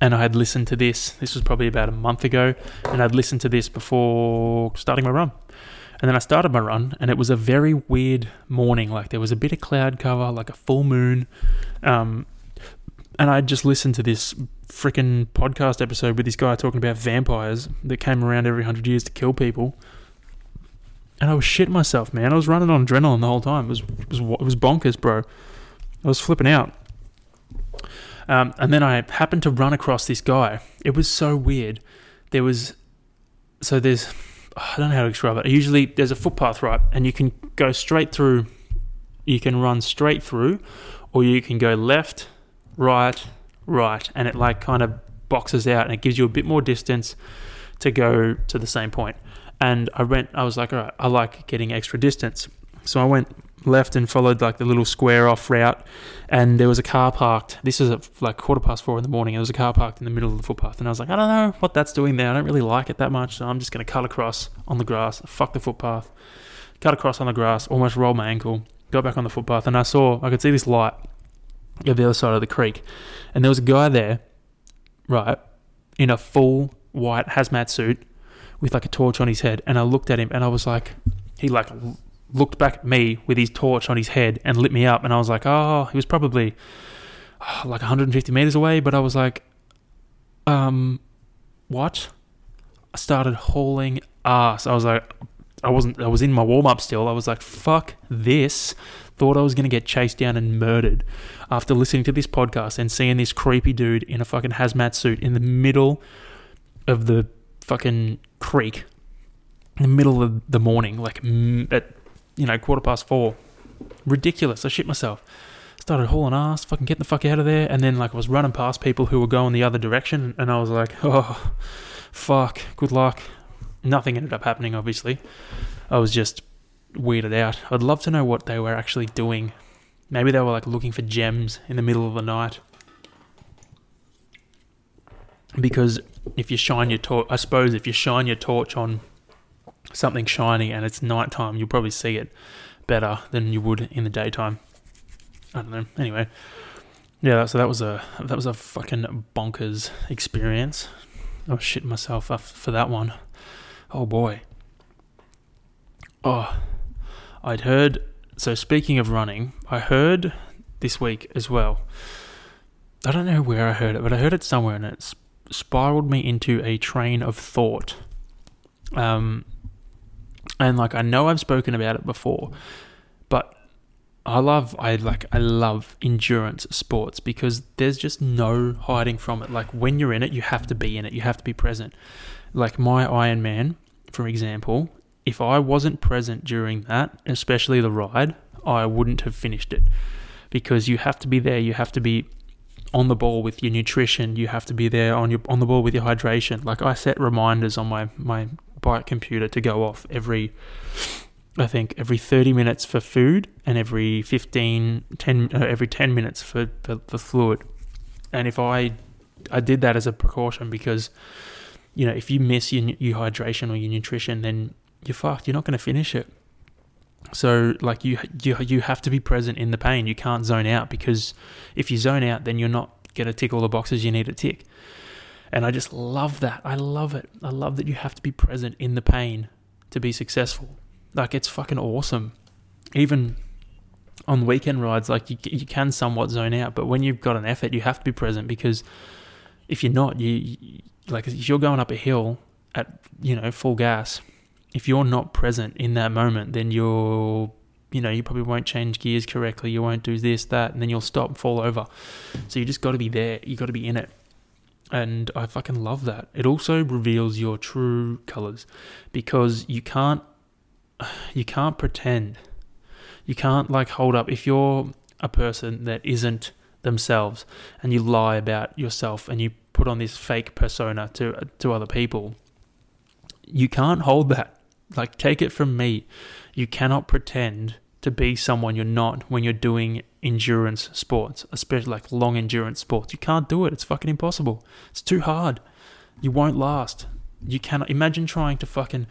and I had listened to this. This was probably about a month ago, and I'd listened to this before starting my run. And then I started my run, and it was a very weird morning. Like there was a bit of cloud cover, like a full moon. Um, and I just listened to this freaking podcast episode with this guy talking about vampires that came around every hundred years to kill people. And I was shit myself, man. I was running on adrenaline the whole time. It was it was, it was bonkers, bro. I was flipping out. Um, and then I happened to run across this guy. It was so weird. There was, so there's, I don't know how to describe it. Usually there's a footpath, right? And you can go straight through, you can run straight through, or you can go left, right, right. And it like kind of boxes out and it gives you a bit more distance to go to the same point. And I went, I was like, all right, I like getting extra distance. So I went left and followed like the little square off route, and there was a car parked. This was at like quarter past four in the morning. There was a car parked in the middle of the footpath, and I was like, I don't know what that's doing there. I don't really like it that much, so I'm just gonna cut across on the grass. Fuck the footpath. Cut across on the grass. Almost rolled my ankle. Got back on the footpath, and I saw I could see this light at the other side of the creek, and there was a guy there, right, in a full white hazmat suit with like a torch on his head, and I looked at him, and I was like, he like looked back at me with his torch on his head and lit me up. And I was like, oh, he was probably oh, like 150 meters away. But I was like, um, what? I started hauling ass. I was like, I wasn't, I was in my warm up still. I was like, fuck this. Thought I was going to get chased down and murdered after listening to this podcast and seeing this creepy dude in a fucking hazmat suit in the middle of the fucking creek in the middle of the morning, like at you know, quarter past four. Ridiculous. I shit myself. Started hauling ass, fucking getting the fuck out of there. And then, like, I was running past people who were going the other direction. And I was like, oh, fuck, good luck. Nothing ended up happening, obviously. I was just weirded out. I'd love to know what they were actually doing. Maybe they were, like, looking for gems in the middle of the night. Because if you shine your torch, I suppose if you shine your torch on something shiny and it's nighttime, you'll probably see it better than you would in the daytime. I don't know. Anyway, yeah. So that was a that was a fucking bonkers experience. I was shitting myself for that one. Oh boy. Oh, I'd heard. So speaking of running, I heard this week as well. I don't know where I heard it, but I heard it somewhere, and it spiraled me into a train of thought. Um, and like I know I've spoken about it before, but I love I like I love endurance sports because there's just no hiding from it. Like when you're in it, you have to be in it. You have to be present. Like my Ironman, for example, if I wasn't present during that, especially the ride, I wouldn't have finished it because you have to be there. You have to be on the ball with your nutrition. You have to be there on your on the ball with your hydration. Like I set reminders on my my bike computer to go off every I think every 30 minutes for food and every 15 10 uh, every 10 minutes for, for fluid. And if I I did that as a precaution because you know if you miss your, your hydration or your nutrition, then you're fucked. You're not going to finish it. So like you you you have to be present in the pain. You can't zone out because if you zone out, then you're not going to tick all the boxes you need to tick. And I just love that. I love it. I love that you have to be present in the pain to be successful. Like it's fucking awesome. Even on weekend rides, like you you can somewhat zone out, but when you've got an effort, you have to be present because if you're not, you, you like if you're going up a hill at you know full gas if you're not present in that moment, then you're, you know, you probably won't change gears correctly. You won't do this, that, and then you'll stop and fall over. So you just got to be there. You got to be in it. And I fucking love that. It also reveals your true colors because you can't, [SIGHS] you can't pretend. You can't like hold up if you're a person that isn't themselves and you lie about yourself and you put on this fake persona to to other people you can't hold that like, take it from me. You cannot pretend to be someone you're not when you're doing endurance sports, especially like long endurance sports. You can't do it. It's fucking impossible. It's too hard. You won't last. You cannot imagine trying to fucking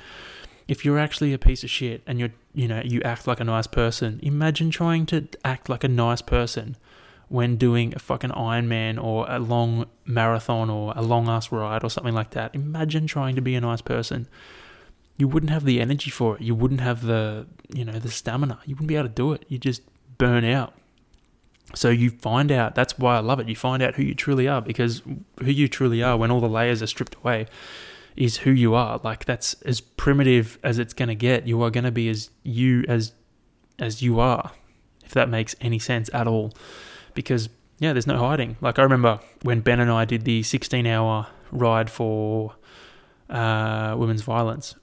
if you're actually a piece of shit and you're you know you act like a nice person. Imagine trying to act like a nice person when doing a fucking Ironman or a long marathon or a long ass ride or something like that. Imagine trying to be a nice person you wouldn't have the energy for it. You wouldn't have the, you know, the stamina. You wouldn't be able to do it. You just burn out. So you find out, that's why I love it. You find out who you truly are because who you truly are when all the layers are stripped away is who you are. Like that's as primitive as it's going to get. You are going to be as you as as you are. If that makes any sense at all. Because yeah, there's no hiding. Like I remember when Ben and I did the 16 hour ride for uh, women's violence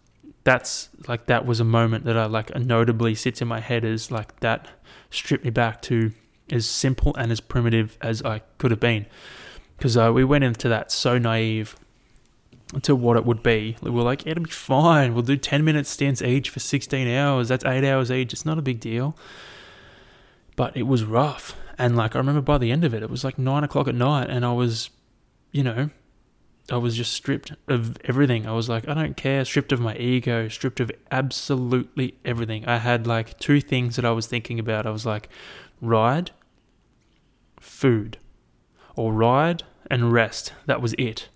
that's like that was a moment that I like notably sits in my head as like that stripped me back to as simple and as primitive as I could have been because uh, we went into that so naive to what it would be. We were like, it'll be fine. We'll do 10 minute stints each for 16 hours. That's eight hours each. It's not a big deal. But it was rough. And like, I remember by the end of it, it was like nine o'clock at night and I was, you know, I was just stripped of everything. I was like, I don't care, stripped of my ego, stripped of absolutely everything. I had like two things that I was thinking about. I was like, ride, food, or ride and rest. That was it.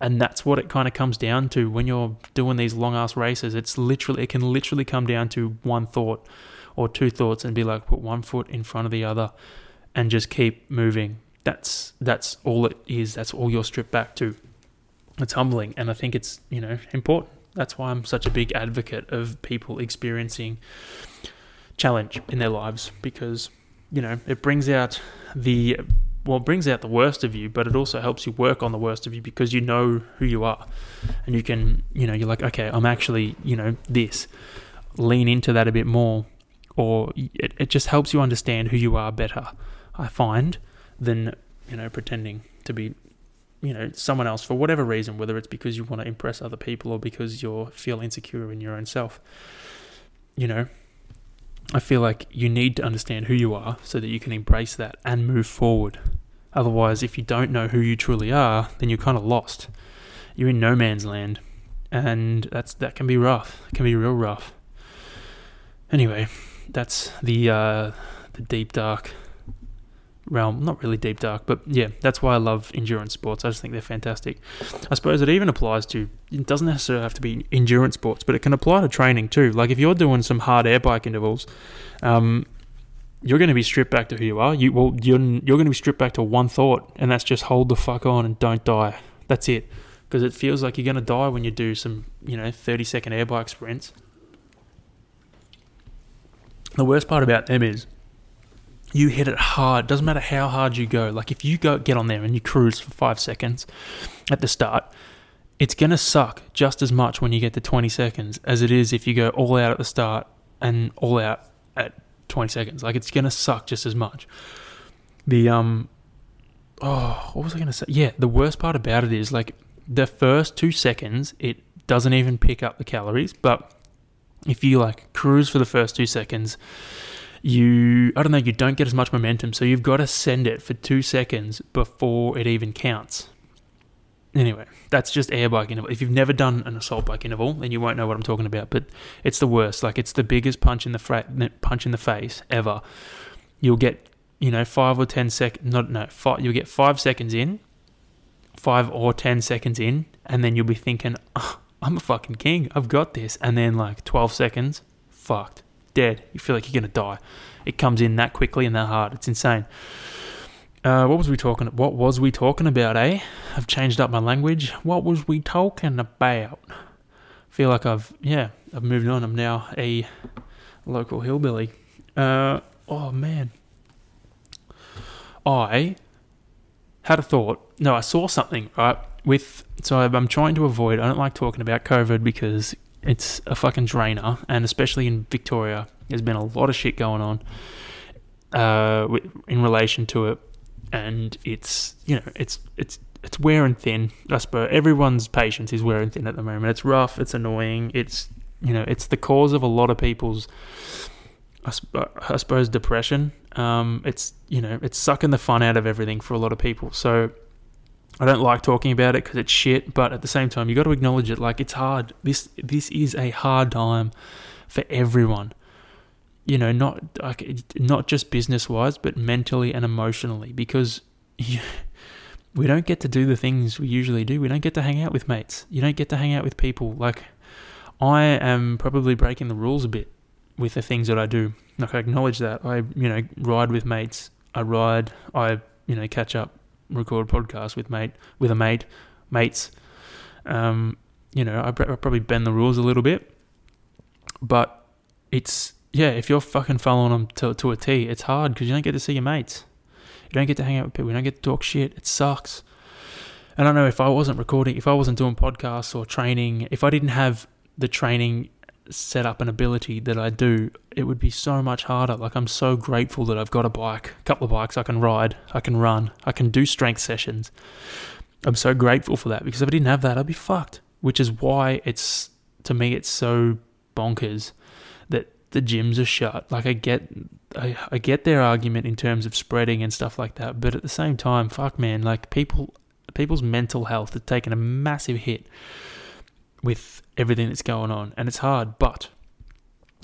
And that's what it kind of comes down to when you're doing these long ass races. It's literally, it can literally come down to one thought or two thoughts and be like, put one foot in front of the other and just keep moving. That's that's all it is. That's all you're stripped back to it's humbling and I think it's, you know, important. That's why I'm such a big advocate of people experiencing challenge in their lives because, you know, it brings out the well, it brings out the worst of you, but it also helps you work on the worst of you because you know who you are. And you can, you know, you're like, okay, I'm actually, you know, this. Lean into that a bit more. Or it, it just helps you understand who you are better, I find, than, you know, pretending to be you know someone else for whatever reason whether it's because you want to impress other people or because you feel insecure in your own self. You know i feel like you need to understand who you are so that you can embrace that and move forward. Otherwise if you don't know who you truly are then you're kind of lost. You're in no man's land and that's that can be rough. It can be real rough. Anyway that's the uh the deep dark realm. Not really deep dark, but yeah, that's why I love endurance sports. I just think they're fantastic. I suppose it even applies to, it doesn't necessarily have to be endurance sports, but it can apply to training too. Like if you're doing some hard air bike intervals, um, you're going to be stripped back to who you are. You well, you're you're going to be stripped back to one thought, and that's just hold the fuck on and don't die. That's it, because it feels like you're going to die when you do some, you know, 30 second air bike sprints. The worst part about them is you hit it hard. Doesn't matter how hard you go. Like if you go get on there and you cruise for five seconds at the start, it's gonna suck just as much when you get to 20 seconds as it is if you go all out at the start and all out at 20 seconds. Like it's gonna suck just as much. The um, oh, what was I gonna say? Yeah, the worst part about it is like the first two seconds, it doesn't even pick up the calories, but if you like cruise for the first two seconds you I don't know, you don't get as much momentum. So you've got to send it for two seconds before it even counts. Anyway, that's just air bike interval. If you've never done an assault bike interval, then you won't know what I'm talking about. But it's the worst. Like it's the biggest punch in the fra- punch in the face ever. You'll get you know five or ten sec not no five. You'll get five seconds in, five or ten seconds in, and then you'll be thinking, oh, I'm a fucking king. I've got this. And then like 12 seconds, fucked, dead. You feel like you're gonna die. It comes in that quickly and that hard. It's insane. Uh, what was we talking? What was we talking about? Eh? I've changed up my language. What was we talking about? Feel like I've yeah I've moved on. I'm now a local hillbilly. Uh, oh man, I had a thought. No, I saw something right with. So I'm trying to avoid. I don't like talking about COVID because it's a fucking drainer, and especially in Victoria, there's been a lot of shit going on uh, in relation to it and it's you know it's it's it's wearing thin. I suppose everyone's patience is wearing thin at the moment. It's rough. It's annoying. It's you know it's the cause of a lot of people's I, sp- I suppose depression. Um, it's you know it's sucking the fun out of everything for a lot of people. So I don't like talking about it because it's shit. But at the same time, you got to acknowledge it. Like it's hard. This this is a hard time for everyone you know, not like not just business wise, but mentally and emotionally, because [LAUGHS] you, we don't get to do the things we usually do. We don't get to hang out with mates. You don't get to hang out with people. Like I am probably breaking the rules a bit with the things that I do. Like I acknowledge that I, you know, ride with mates. I ride. I, you know, catch up, record podcasts with mate with a mate, mates. Um, you know, I, I probably bend the rules a little bit, but it's yeah, if you're fucking following them to, to a T, it's hard because you don't get to see your mates. You don't get to hang out with people. You don't get to talk shit. It sucks. And I know if I wasn't recording, if I wasn't doing podcasts or training, if I didn't have the training set up an ability that I do, it would be so much harder. Like I'm so grateful that I've got a bike, a couple of bikes I can ride, I can run, I can do strength sessions. I'm so grateful for that because if I didn't have that, I'd be fucked. Which is why it's to me it's so bonkers that the gyms are shut. Like I get, I, I get their argument in terms of spreading and stuff like that, but at the same time, fuck man, like people, people's mental health has taken a massive hit with everything that's going on, and it's hard. But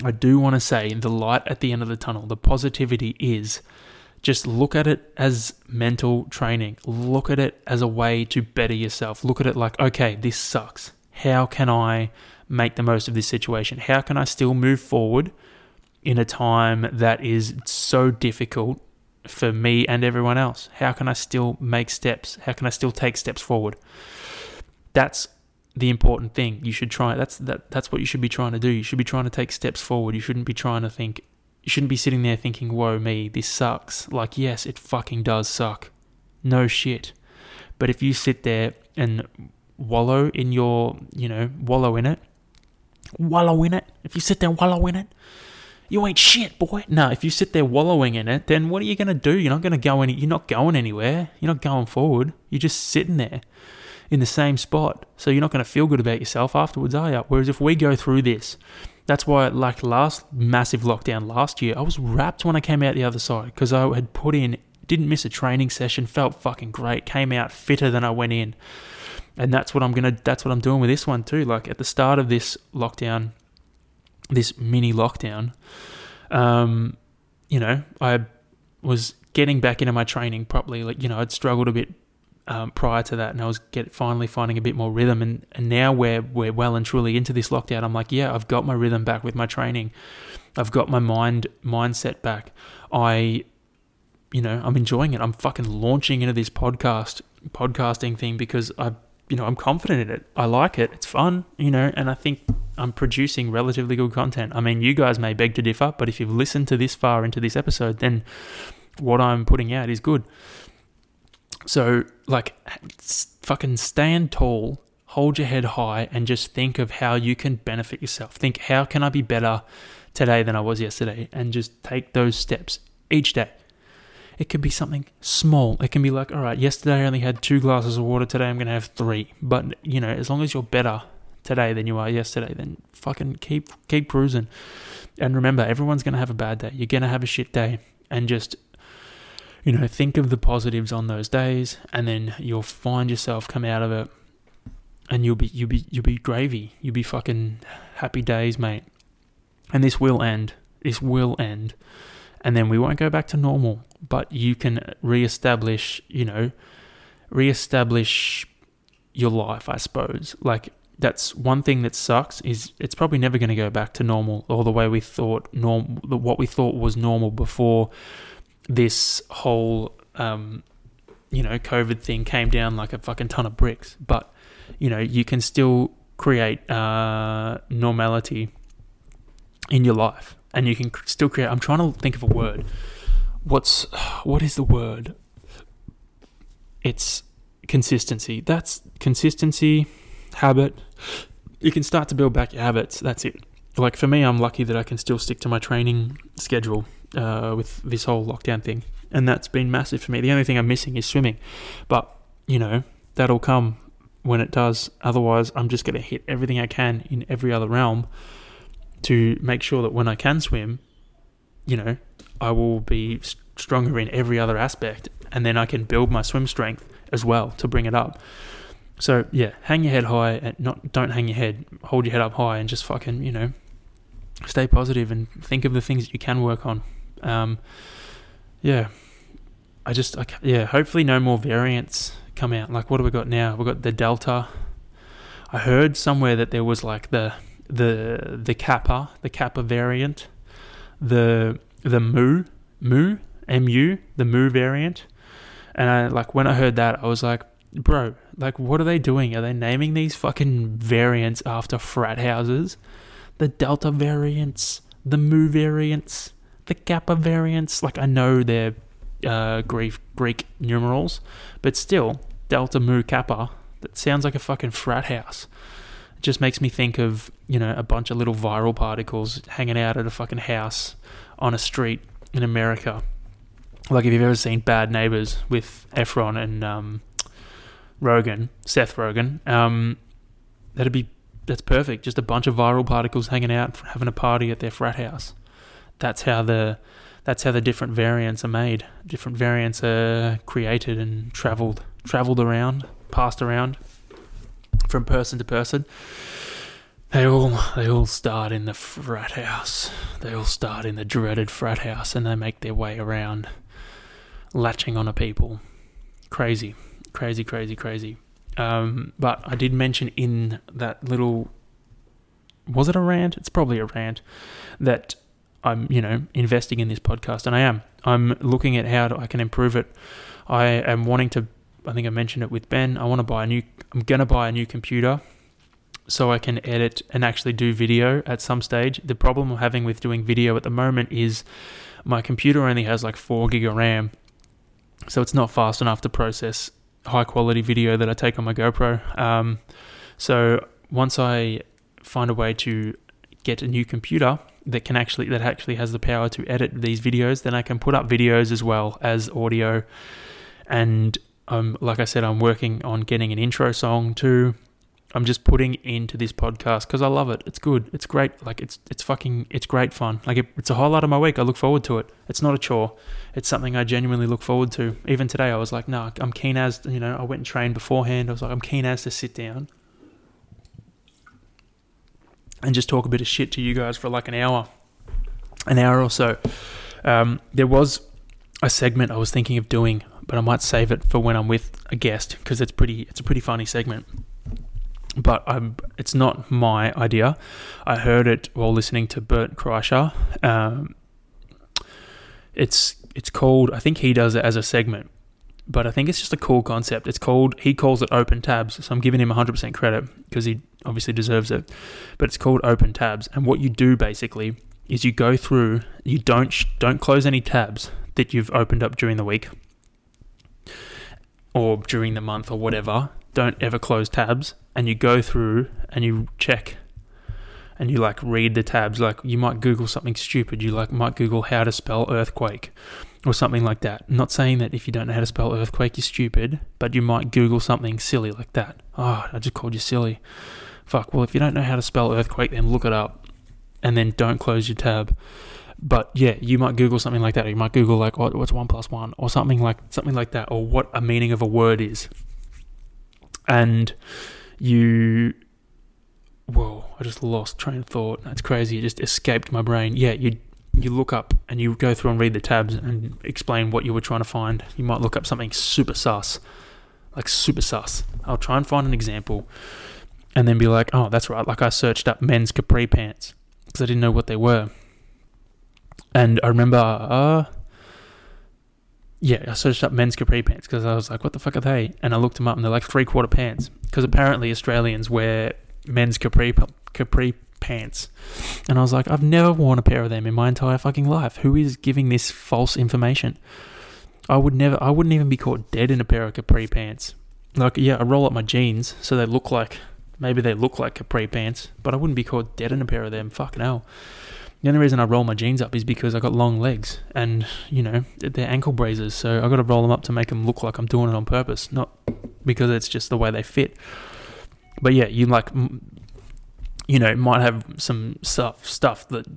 I do want to say the light at the end of the tunnel, the positivity is just look at it as mental training. Look at it as a way to better yourself. Look at it like, okay, this sucks. How can I make the most of this situation? How can I still move forward in a time that is so difficult for me and everyone else? How can I still make steps? How can I still take steps forward? That's the important thing. You should try that's that that's what you should be trying to do. You should be trying to take steps forward. You shouldn't be trying to think you shouldn't be sitting there thinking, "Whoa, me, this sucks." Like, yes, it fucking does suck. No shit. But if you sit there and wallow in your, you know, wallow in it, wallow in it. If you sit there and wallow in it, you ain't shit, boy. No, if you sit there wallowing in it, then what are you gonna do? You're not gonna go any. You're not going anywhere. You're not going forward. You're just sitting there in the same spot. So you're not gonna feel good about yourself afterwards, are you? Whereas if we go through this, that's why, like last massive lockdown last year, I was wrapped when I came out the other side because I had put in, didn't miss a training session, felt fucking great, came out fitter than I went in and that's what I'm gonna that's what I'm doing with this one too. Like at the start of this lockdown, this mini lockdown, um, you know, I was getting back into my training properly. Like you know, I'd struggled a bit um, prior to that, and I was get finally finding a bit more rhythm. And, and now we're we're well and truly into this lockdown. I'm like, yeah, I've got my rhythm back with my training. I've got my mind mindset back. I, you know, I'm enjoying it. I'm fucking launching into this podcast podcasting thing because I you know, I'm confident in it. I like it. It's fun, you know, and I think I'm producing relatively good content. I mean, you guys may beg to differ, but if you've listened to this far into this episode, then what I'm putting out is good. So, like, fucking stand tall, hold your head high, and just think of how you can benefit yourself. Think, how can I be better today than I was yesterday? And just take those steps each day. It could be something small. It can be like, all right, yesterday I only had two glasses of water. Today I'm going to have three. But, you know, as long as you're better today than you are yesterday, then fucking keep keep cruising. And remember, everyone's going to have a bad day. You're going to have a shit day. And just, you know, think of the positives on those days. And then you'll find yourself come out of it and you'll be you'll be you'll be gravy. You'll be fucking happy days, mate. And this will end. This will end, and then we won't go back to normal. But you can reestablish, you know, reestablish your life, I suppose. Like that's one thing that sucks is it's probably never going to go back to normal or the way we thought norm what we thought was normal before this whole um, you know COVID thing came down like a fucking ton of bricks. But you know you can still create uh, normality in your life, and you can still create. I'm trying to think of a word. What's [SIGHS] what is the word? It's consistency. That's consistency, habit. You can start to build back your habits. That's it. Like for me, I'm lucky that I can still stick to my training schedule uh, with this whole lockdown thing, and that's been massive for me. The only thing I'm missing is swimming, but you know that'll come when it does. Otherwise, I'm just going to hit everything I can in every other realm to make sure that when I can swim, you know, I will be stronger in every other aspect, and then I can build my swim strength as well to bring it up. So yeah, hang your head high and not don't hang your head. Hold your head up high and just fucking you know, stay positive and think of the things that you can work on. Um, yeah, I just I, yeah. Hopefully, no more variants come out. Like what do we got now? We got the Delta. I heard somewhere that there was like the the the Kappa, the Kappa variant, the the Mu Mu Mu, the Mu variant. And I like when I heard that, I was like, bro, like, what are they doing? Are they naming these fucking variants after frat houses? The Delta variants, the Mu variants, the Kappa variants. Like, I know they're uh, Greek, Greek numerals, but still, Delta Mu Kappa. That sounds like a fucking frat house. It just makes me think of, you know, a bunch of little viral particles hanging out at a fucking house on a street in America. Like, if you've ever seen Bad Neighbors with Efron and um, Rogen, Seth Rogen, um, that'd be that's perfect. Just a bunch of viral particles hanging out, having a party at their frat house. That's how the that's how the different variants are made. Different variants are created and traveled traveled around, passed around from person to person. They all they all start in the frat house. They all start in the dreaded frat house, and they make their way around, latching on a people. Crazy crazy, crazy, crazy. Um, but I did mention in that little, was it a rant? It's probably a rant that I'm, you know, investing in this podcast, and I am. I'm looking at how I can improve it. I am wanting to. I think I mentioned it with Ben. I want to buy a new. I'm gonna buy a new computer so I can edit and actually do video at some stage. The problem I'm having with doing video at the moment is my computer only has like four gig of RAM, so it's not fast enough to process high quality video that I take on my GoPro. Um, so once I find a way to get a new computer that can actually that actually has the power to edit these videos, then I can put up videos as well as audio. And um, like I said, I'm working on getting an intro song too. I'm just putting into this podcast because I love it. It's good. It's great. Like it's it's fucking it's great fun. Like it, it's a highlight of my week. I look forward to it. It's not a chore. It's something I genuinely look forward to. Even today, I was like, no, I'm keen as you know. I went and trained beforehand. I was like, I'm keen as to sit down and just talk a bit of shit to you guys for like an hour, an hour or so. Um, there was a segment I was thinking of doing, but I might save it for when I'm with a guest because it's pretty. It's a pretty funny segment but I'm, it's not my idea. I heard it while listening to Bert Kreischer. Um, it's it's called. I think he does it as a segment, but I think it's just a cool concept. It's called. He calls it open tabs, so I'm giving him 100% credit because he obviously deserves it. But it's called open tabs, and what you do basically is you go through. You don't don't close any tabs that you've opened up during the week or during the month or whatever. Don't ever close tabs and you go through and you check and you like read the tabs like you might google something stupid you like might google how to spell earthquake or something like that I'm not saying that if you don't know how to spell earthquake you're stupid but you might google something silly like that oh i just called you silly fuck well if you don't know how to spell earthquake then look it up and then don't close your tab but yeah you might google something like that or you might google like what, what's one plus one or something like something like that or what a meaning of a word is and you whoa, I just lost train of thought. That's crazy. It just escaped my brain. Yeah, you you look up and you go through and read the tabs and explain what you were trying to find. You might look up something super sus, like super sus. I'll try and find an example, and then be like, oh, that's right. Like I searched up men's capri pants because I didn't know what they were, and I remember, uh, yeah, I searched up men's capri pants because I was like, what the fuck are they? And I looked them up, and they're like three quarter pants because apparently Australians wear men's capri capri pants. And I was like, I've never worn a pair of them in my entire fucking life. Who is giving this false information? I would never I wouldn't even be caught dead in a pair of capri pants. Like yeah, I roll up my jeans so they look like maybe they look like capri pants, but I wouldn't be caught dead in a pair of them. Fucking hell. The only reason I roll my jeans up is because I got long legs and, you know, they're ankle braces, so I got to roll them up to make them look like I'm doing it on purpose, not because it's just the way they fit but yeah, you like, you know, might have some stuff stuff that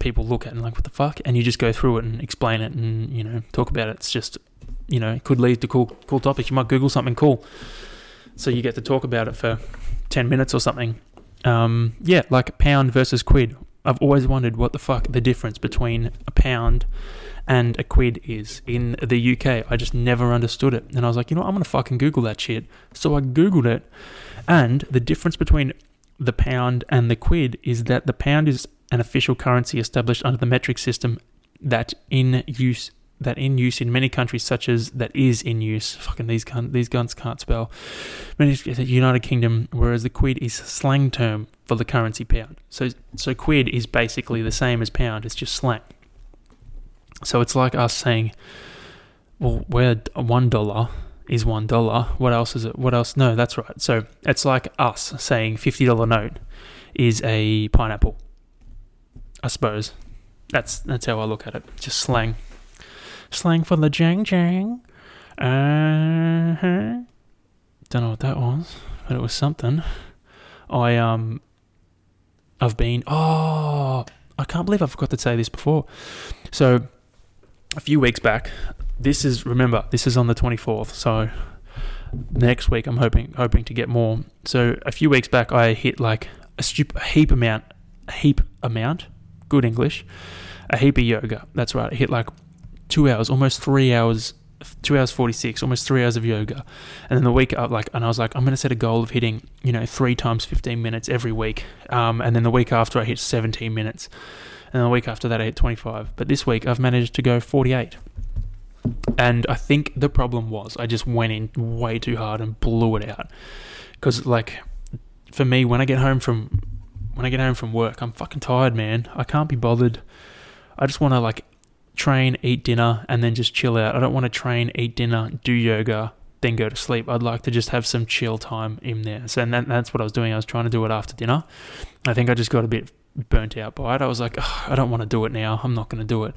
people look at and like, what the fuck? And you just go through it and explain it and you know talk about it. It's just, you know, it could lead to cool cool topics. You might Google something cool, so you get to talk about it for ten minutes or something. Um, yeah, like pound versus quid. I've always wondered what the fuck the difference between a pound and a quid is in the UK. I just never understood it. And I was like, you know, what? I'm going to fucking Google that shit. So I Googled it. And the difference between the pound and the quid is that the pound is an official currency established under the metric system that in use that in use in many countries such as that is in use. Fucking these gun, these guns can't spell. United Kingdom whereas the quid is slang term for the currency pound. So so quid is basically the same as pound it's just slang. So it's like us saying well we're one dollar is one dollar. What else is it? What else? No, that's right. So it's like us saying fifty dollar note is a pineapple. I suppose that's that's how I look at it. Just slang, slang for the jang jang. Uh huh. Don't know what that was, but it was something. I um, I've been. Oh, I can't believe I forgot to say this before. So a few weeks back, this is remember this is on the 24th so next week i'm hoping hoping to get more. So a few weeks back i hit like a stupid heap amount a heap amount good english a heap of yoga that's right. I hit like two hours almost three hours two hours 46 almost three hours of yoga. And then the week up like and i was like i'm going to set a goal of hitting you know three times 15 minutes every week. Um, and then the week after i hit 17 minutes. And the week after that i hit 25 but this week i've managed to go 48 and I think the problem was I just went in way too hard and blew it out. Because like for me, when I get home from when I get home from work, I'm fucking tired, man. I can't be bothered. I just want to like train, eat dinner, and then just chill out. I don't want to train, eat dinner, do yoga, then go to sleep. I'd like to just have some chill time in there. So and that, that's what I was doing. I was trying to do it after dinner. I think I just got a bit burnt out by it. I was like, I don't want to do it now. I'm not going to do it.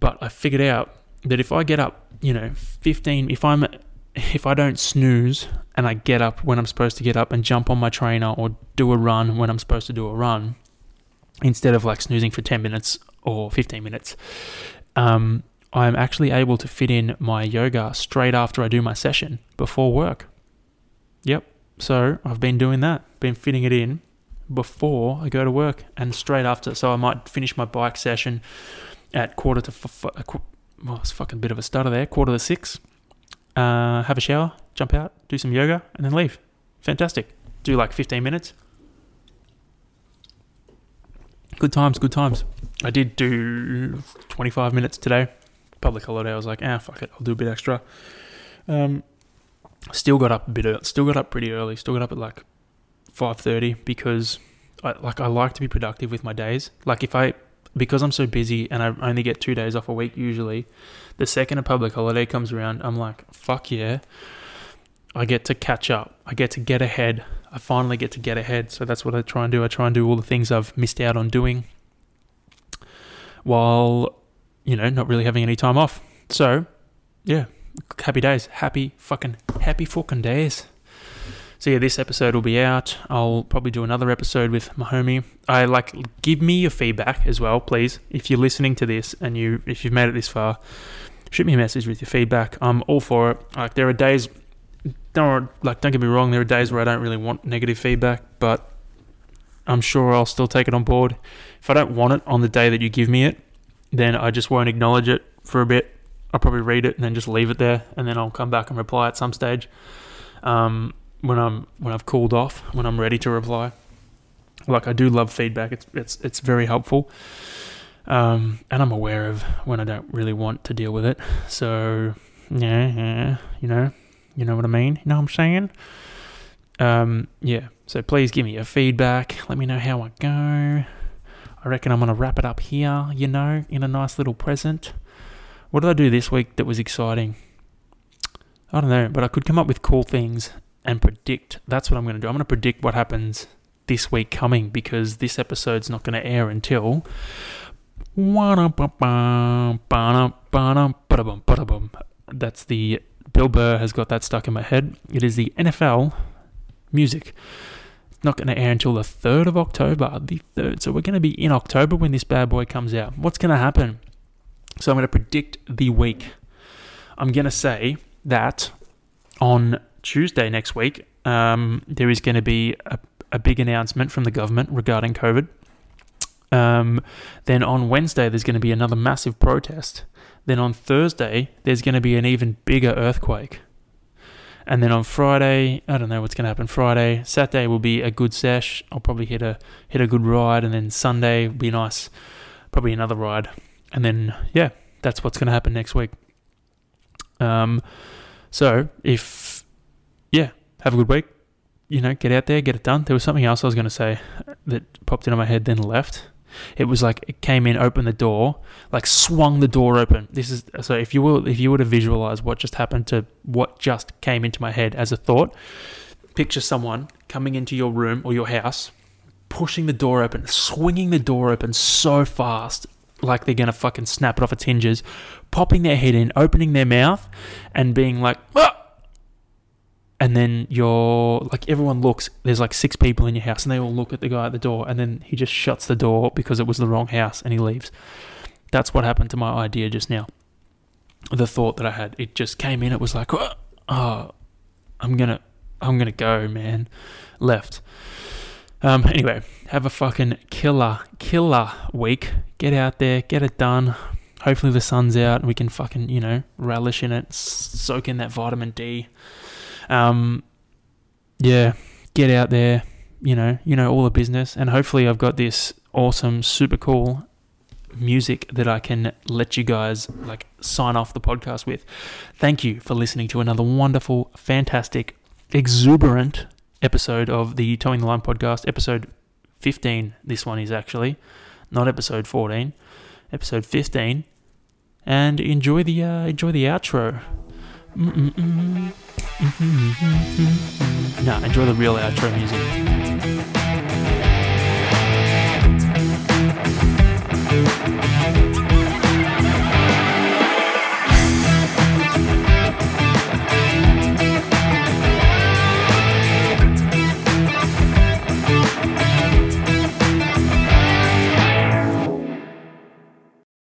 But I figured out that if I get up, you know, 15, if I'm if I don't snooze and I get up when I'm supposed to get up and jump on my trainer or do a run when I'm supposed to do a run, instead of like snoozing for 10 minutes or 15 minutes, um, I'm actually able to fit in my yoga straight after I do my session before work. Yep. So I've been doing that, been fitting it in before I go to work and straight after. So I might finish my bike session at quarter to f- well, it's fucking bit of a stutter there. Quarter to six. Uh, have a shower, jump out, do some yoga, and then leave. Fantastic. Do like 15 minutes. Good times, good times. I did do 25 minutes today. Public holiday. I was like, ah, fuck it, I'll do a bit extra. Um, still got up a bit. Still got up pretty early. Still got up at like 5:30 because I like I like to be productive with my days. Like if I because I'm so busy and I only get two days off a week usually, the second a public holiday comes around, I'm like, fuck yeah. I get to catch up. I get to get ahead. I finally get to get ahead. So that's what I try and do. I try and do all the things I've missed out on doing while, you know, not really having any time off. So, yeah, happy days. Happy fucking, happy fucking days. So yeah, this episode will be out. I'll probably do another episode with my homie. I like give me your feedback as well, please. If you're listening to this and you if you've made it this far, shoot me a message with your feedback. I'm all for it. Like there are days don't like don't get me wrong. There are days where I don't really want negative feedback, but I'm sure I'll still take it on board. If I don't want it on the day that you give me it, then I just won't acknowledge it for a bit. I'll probably read it and then just leave it there, and then I'll come back and reply at some stage um, when I'm when I've cooled off, when I'm ready to reply. Like I do love feedback; it's it's it's very helpful, um, and I'm aware of when I don't really want to deal with it. So yeah, yeah, you know, you know what I mean. You know what I'm saying? Um, yeah. So please give me your feedback. Let me know how I go. I reckon I'm gonna wrap it up here. You know, in a nice little present. What did I do this week that was exciting? I don't know, but I could come up with cool things and predict. That's what I'm going to do. I'm going to predict what happens this week coming because this episode's not going to air until. That's the. Bill Burr has got that stuck in my head. It is the NFL music. It's not going to air until the 3rd of October. The 3rd. So we're going to be in October when this bad boy comes out. What's going to happen? So I'm going to predict the week. I'm going to say that on Tuesday next week, um, there is going to be a, a, big announcement from the government regarding COVID. Um, then on Wednesday, there's going to be another massive protest. Then on Thursday, there's going to be an even bigger earthquake. And then on Friday, I don't know what's going to happen. Friday, Saturday will be a good sesh. I'll probably hit a hit a good ride, and then Sunday will be nice, probably another ride and then yeah, that's what's going to happen next week. Um, so if have a good week. You know, get out there, get it done. There was something else I was going to say that popped into my head, then left. It was like it came in, opened the door, like swung the door open. This is so if you will, if you were to visualize what just happened to what just came into my head as a thought, picture someone coming into your room or your house, pushing the door open, swinging the door open so fast, like they're gonna fucking snap it off its hinges, popping their head in, opening their mouth, and being like, ah! And then you're like everyone looks. There's like six people in your house, and they all look at the guy at the door, and then he just shuts the door because it was the wrong house, and he leaves. That's what happened to my idea just now. The thought that I had, it just came in. It was like, oh, oh I'm gonna, I'm gonna go, man. Left. Um, anyway, have a fucking killer, killer week. Get out there, get it done. Hopefully the sun's out and we can fucking, you know, relish in it, soak in that vitamin D. Um, yeah, get out there, you know, you know all the business, and hopefully I've got this awesome, super cool music that I can let you guys like sign off the podcast with. Thank you for listening to another wonderful, fantastic, exuberant episode of the Towing the Line podcast, episode 15. This one is actually not episode 14, episode 15. And enjoy the uh, enjoy the outro. Mm-mm-mm. Mm-hmm. Enjoy the real outro music.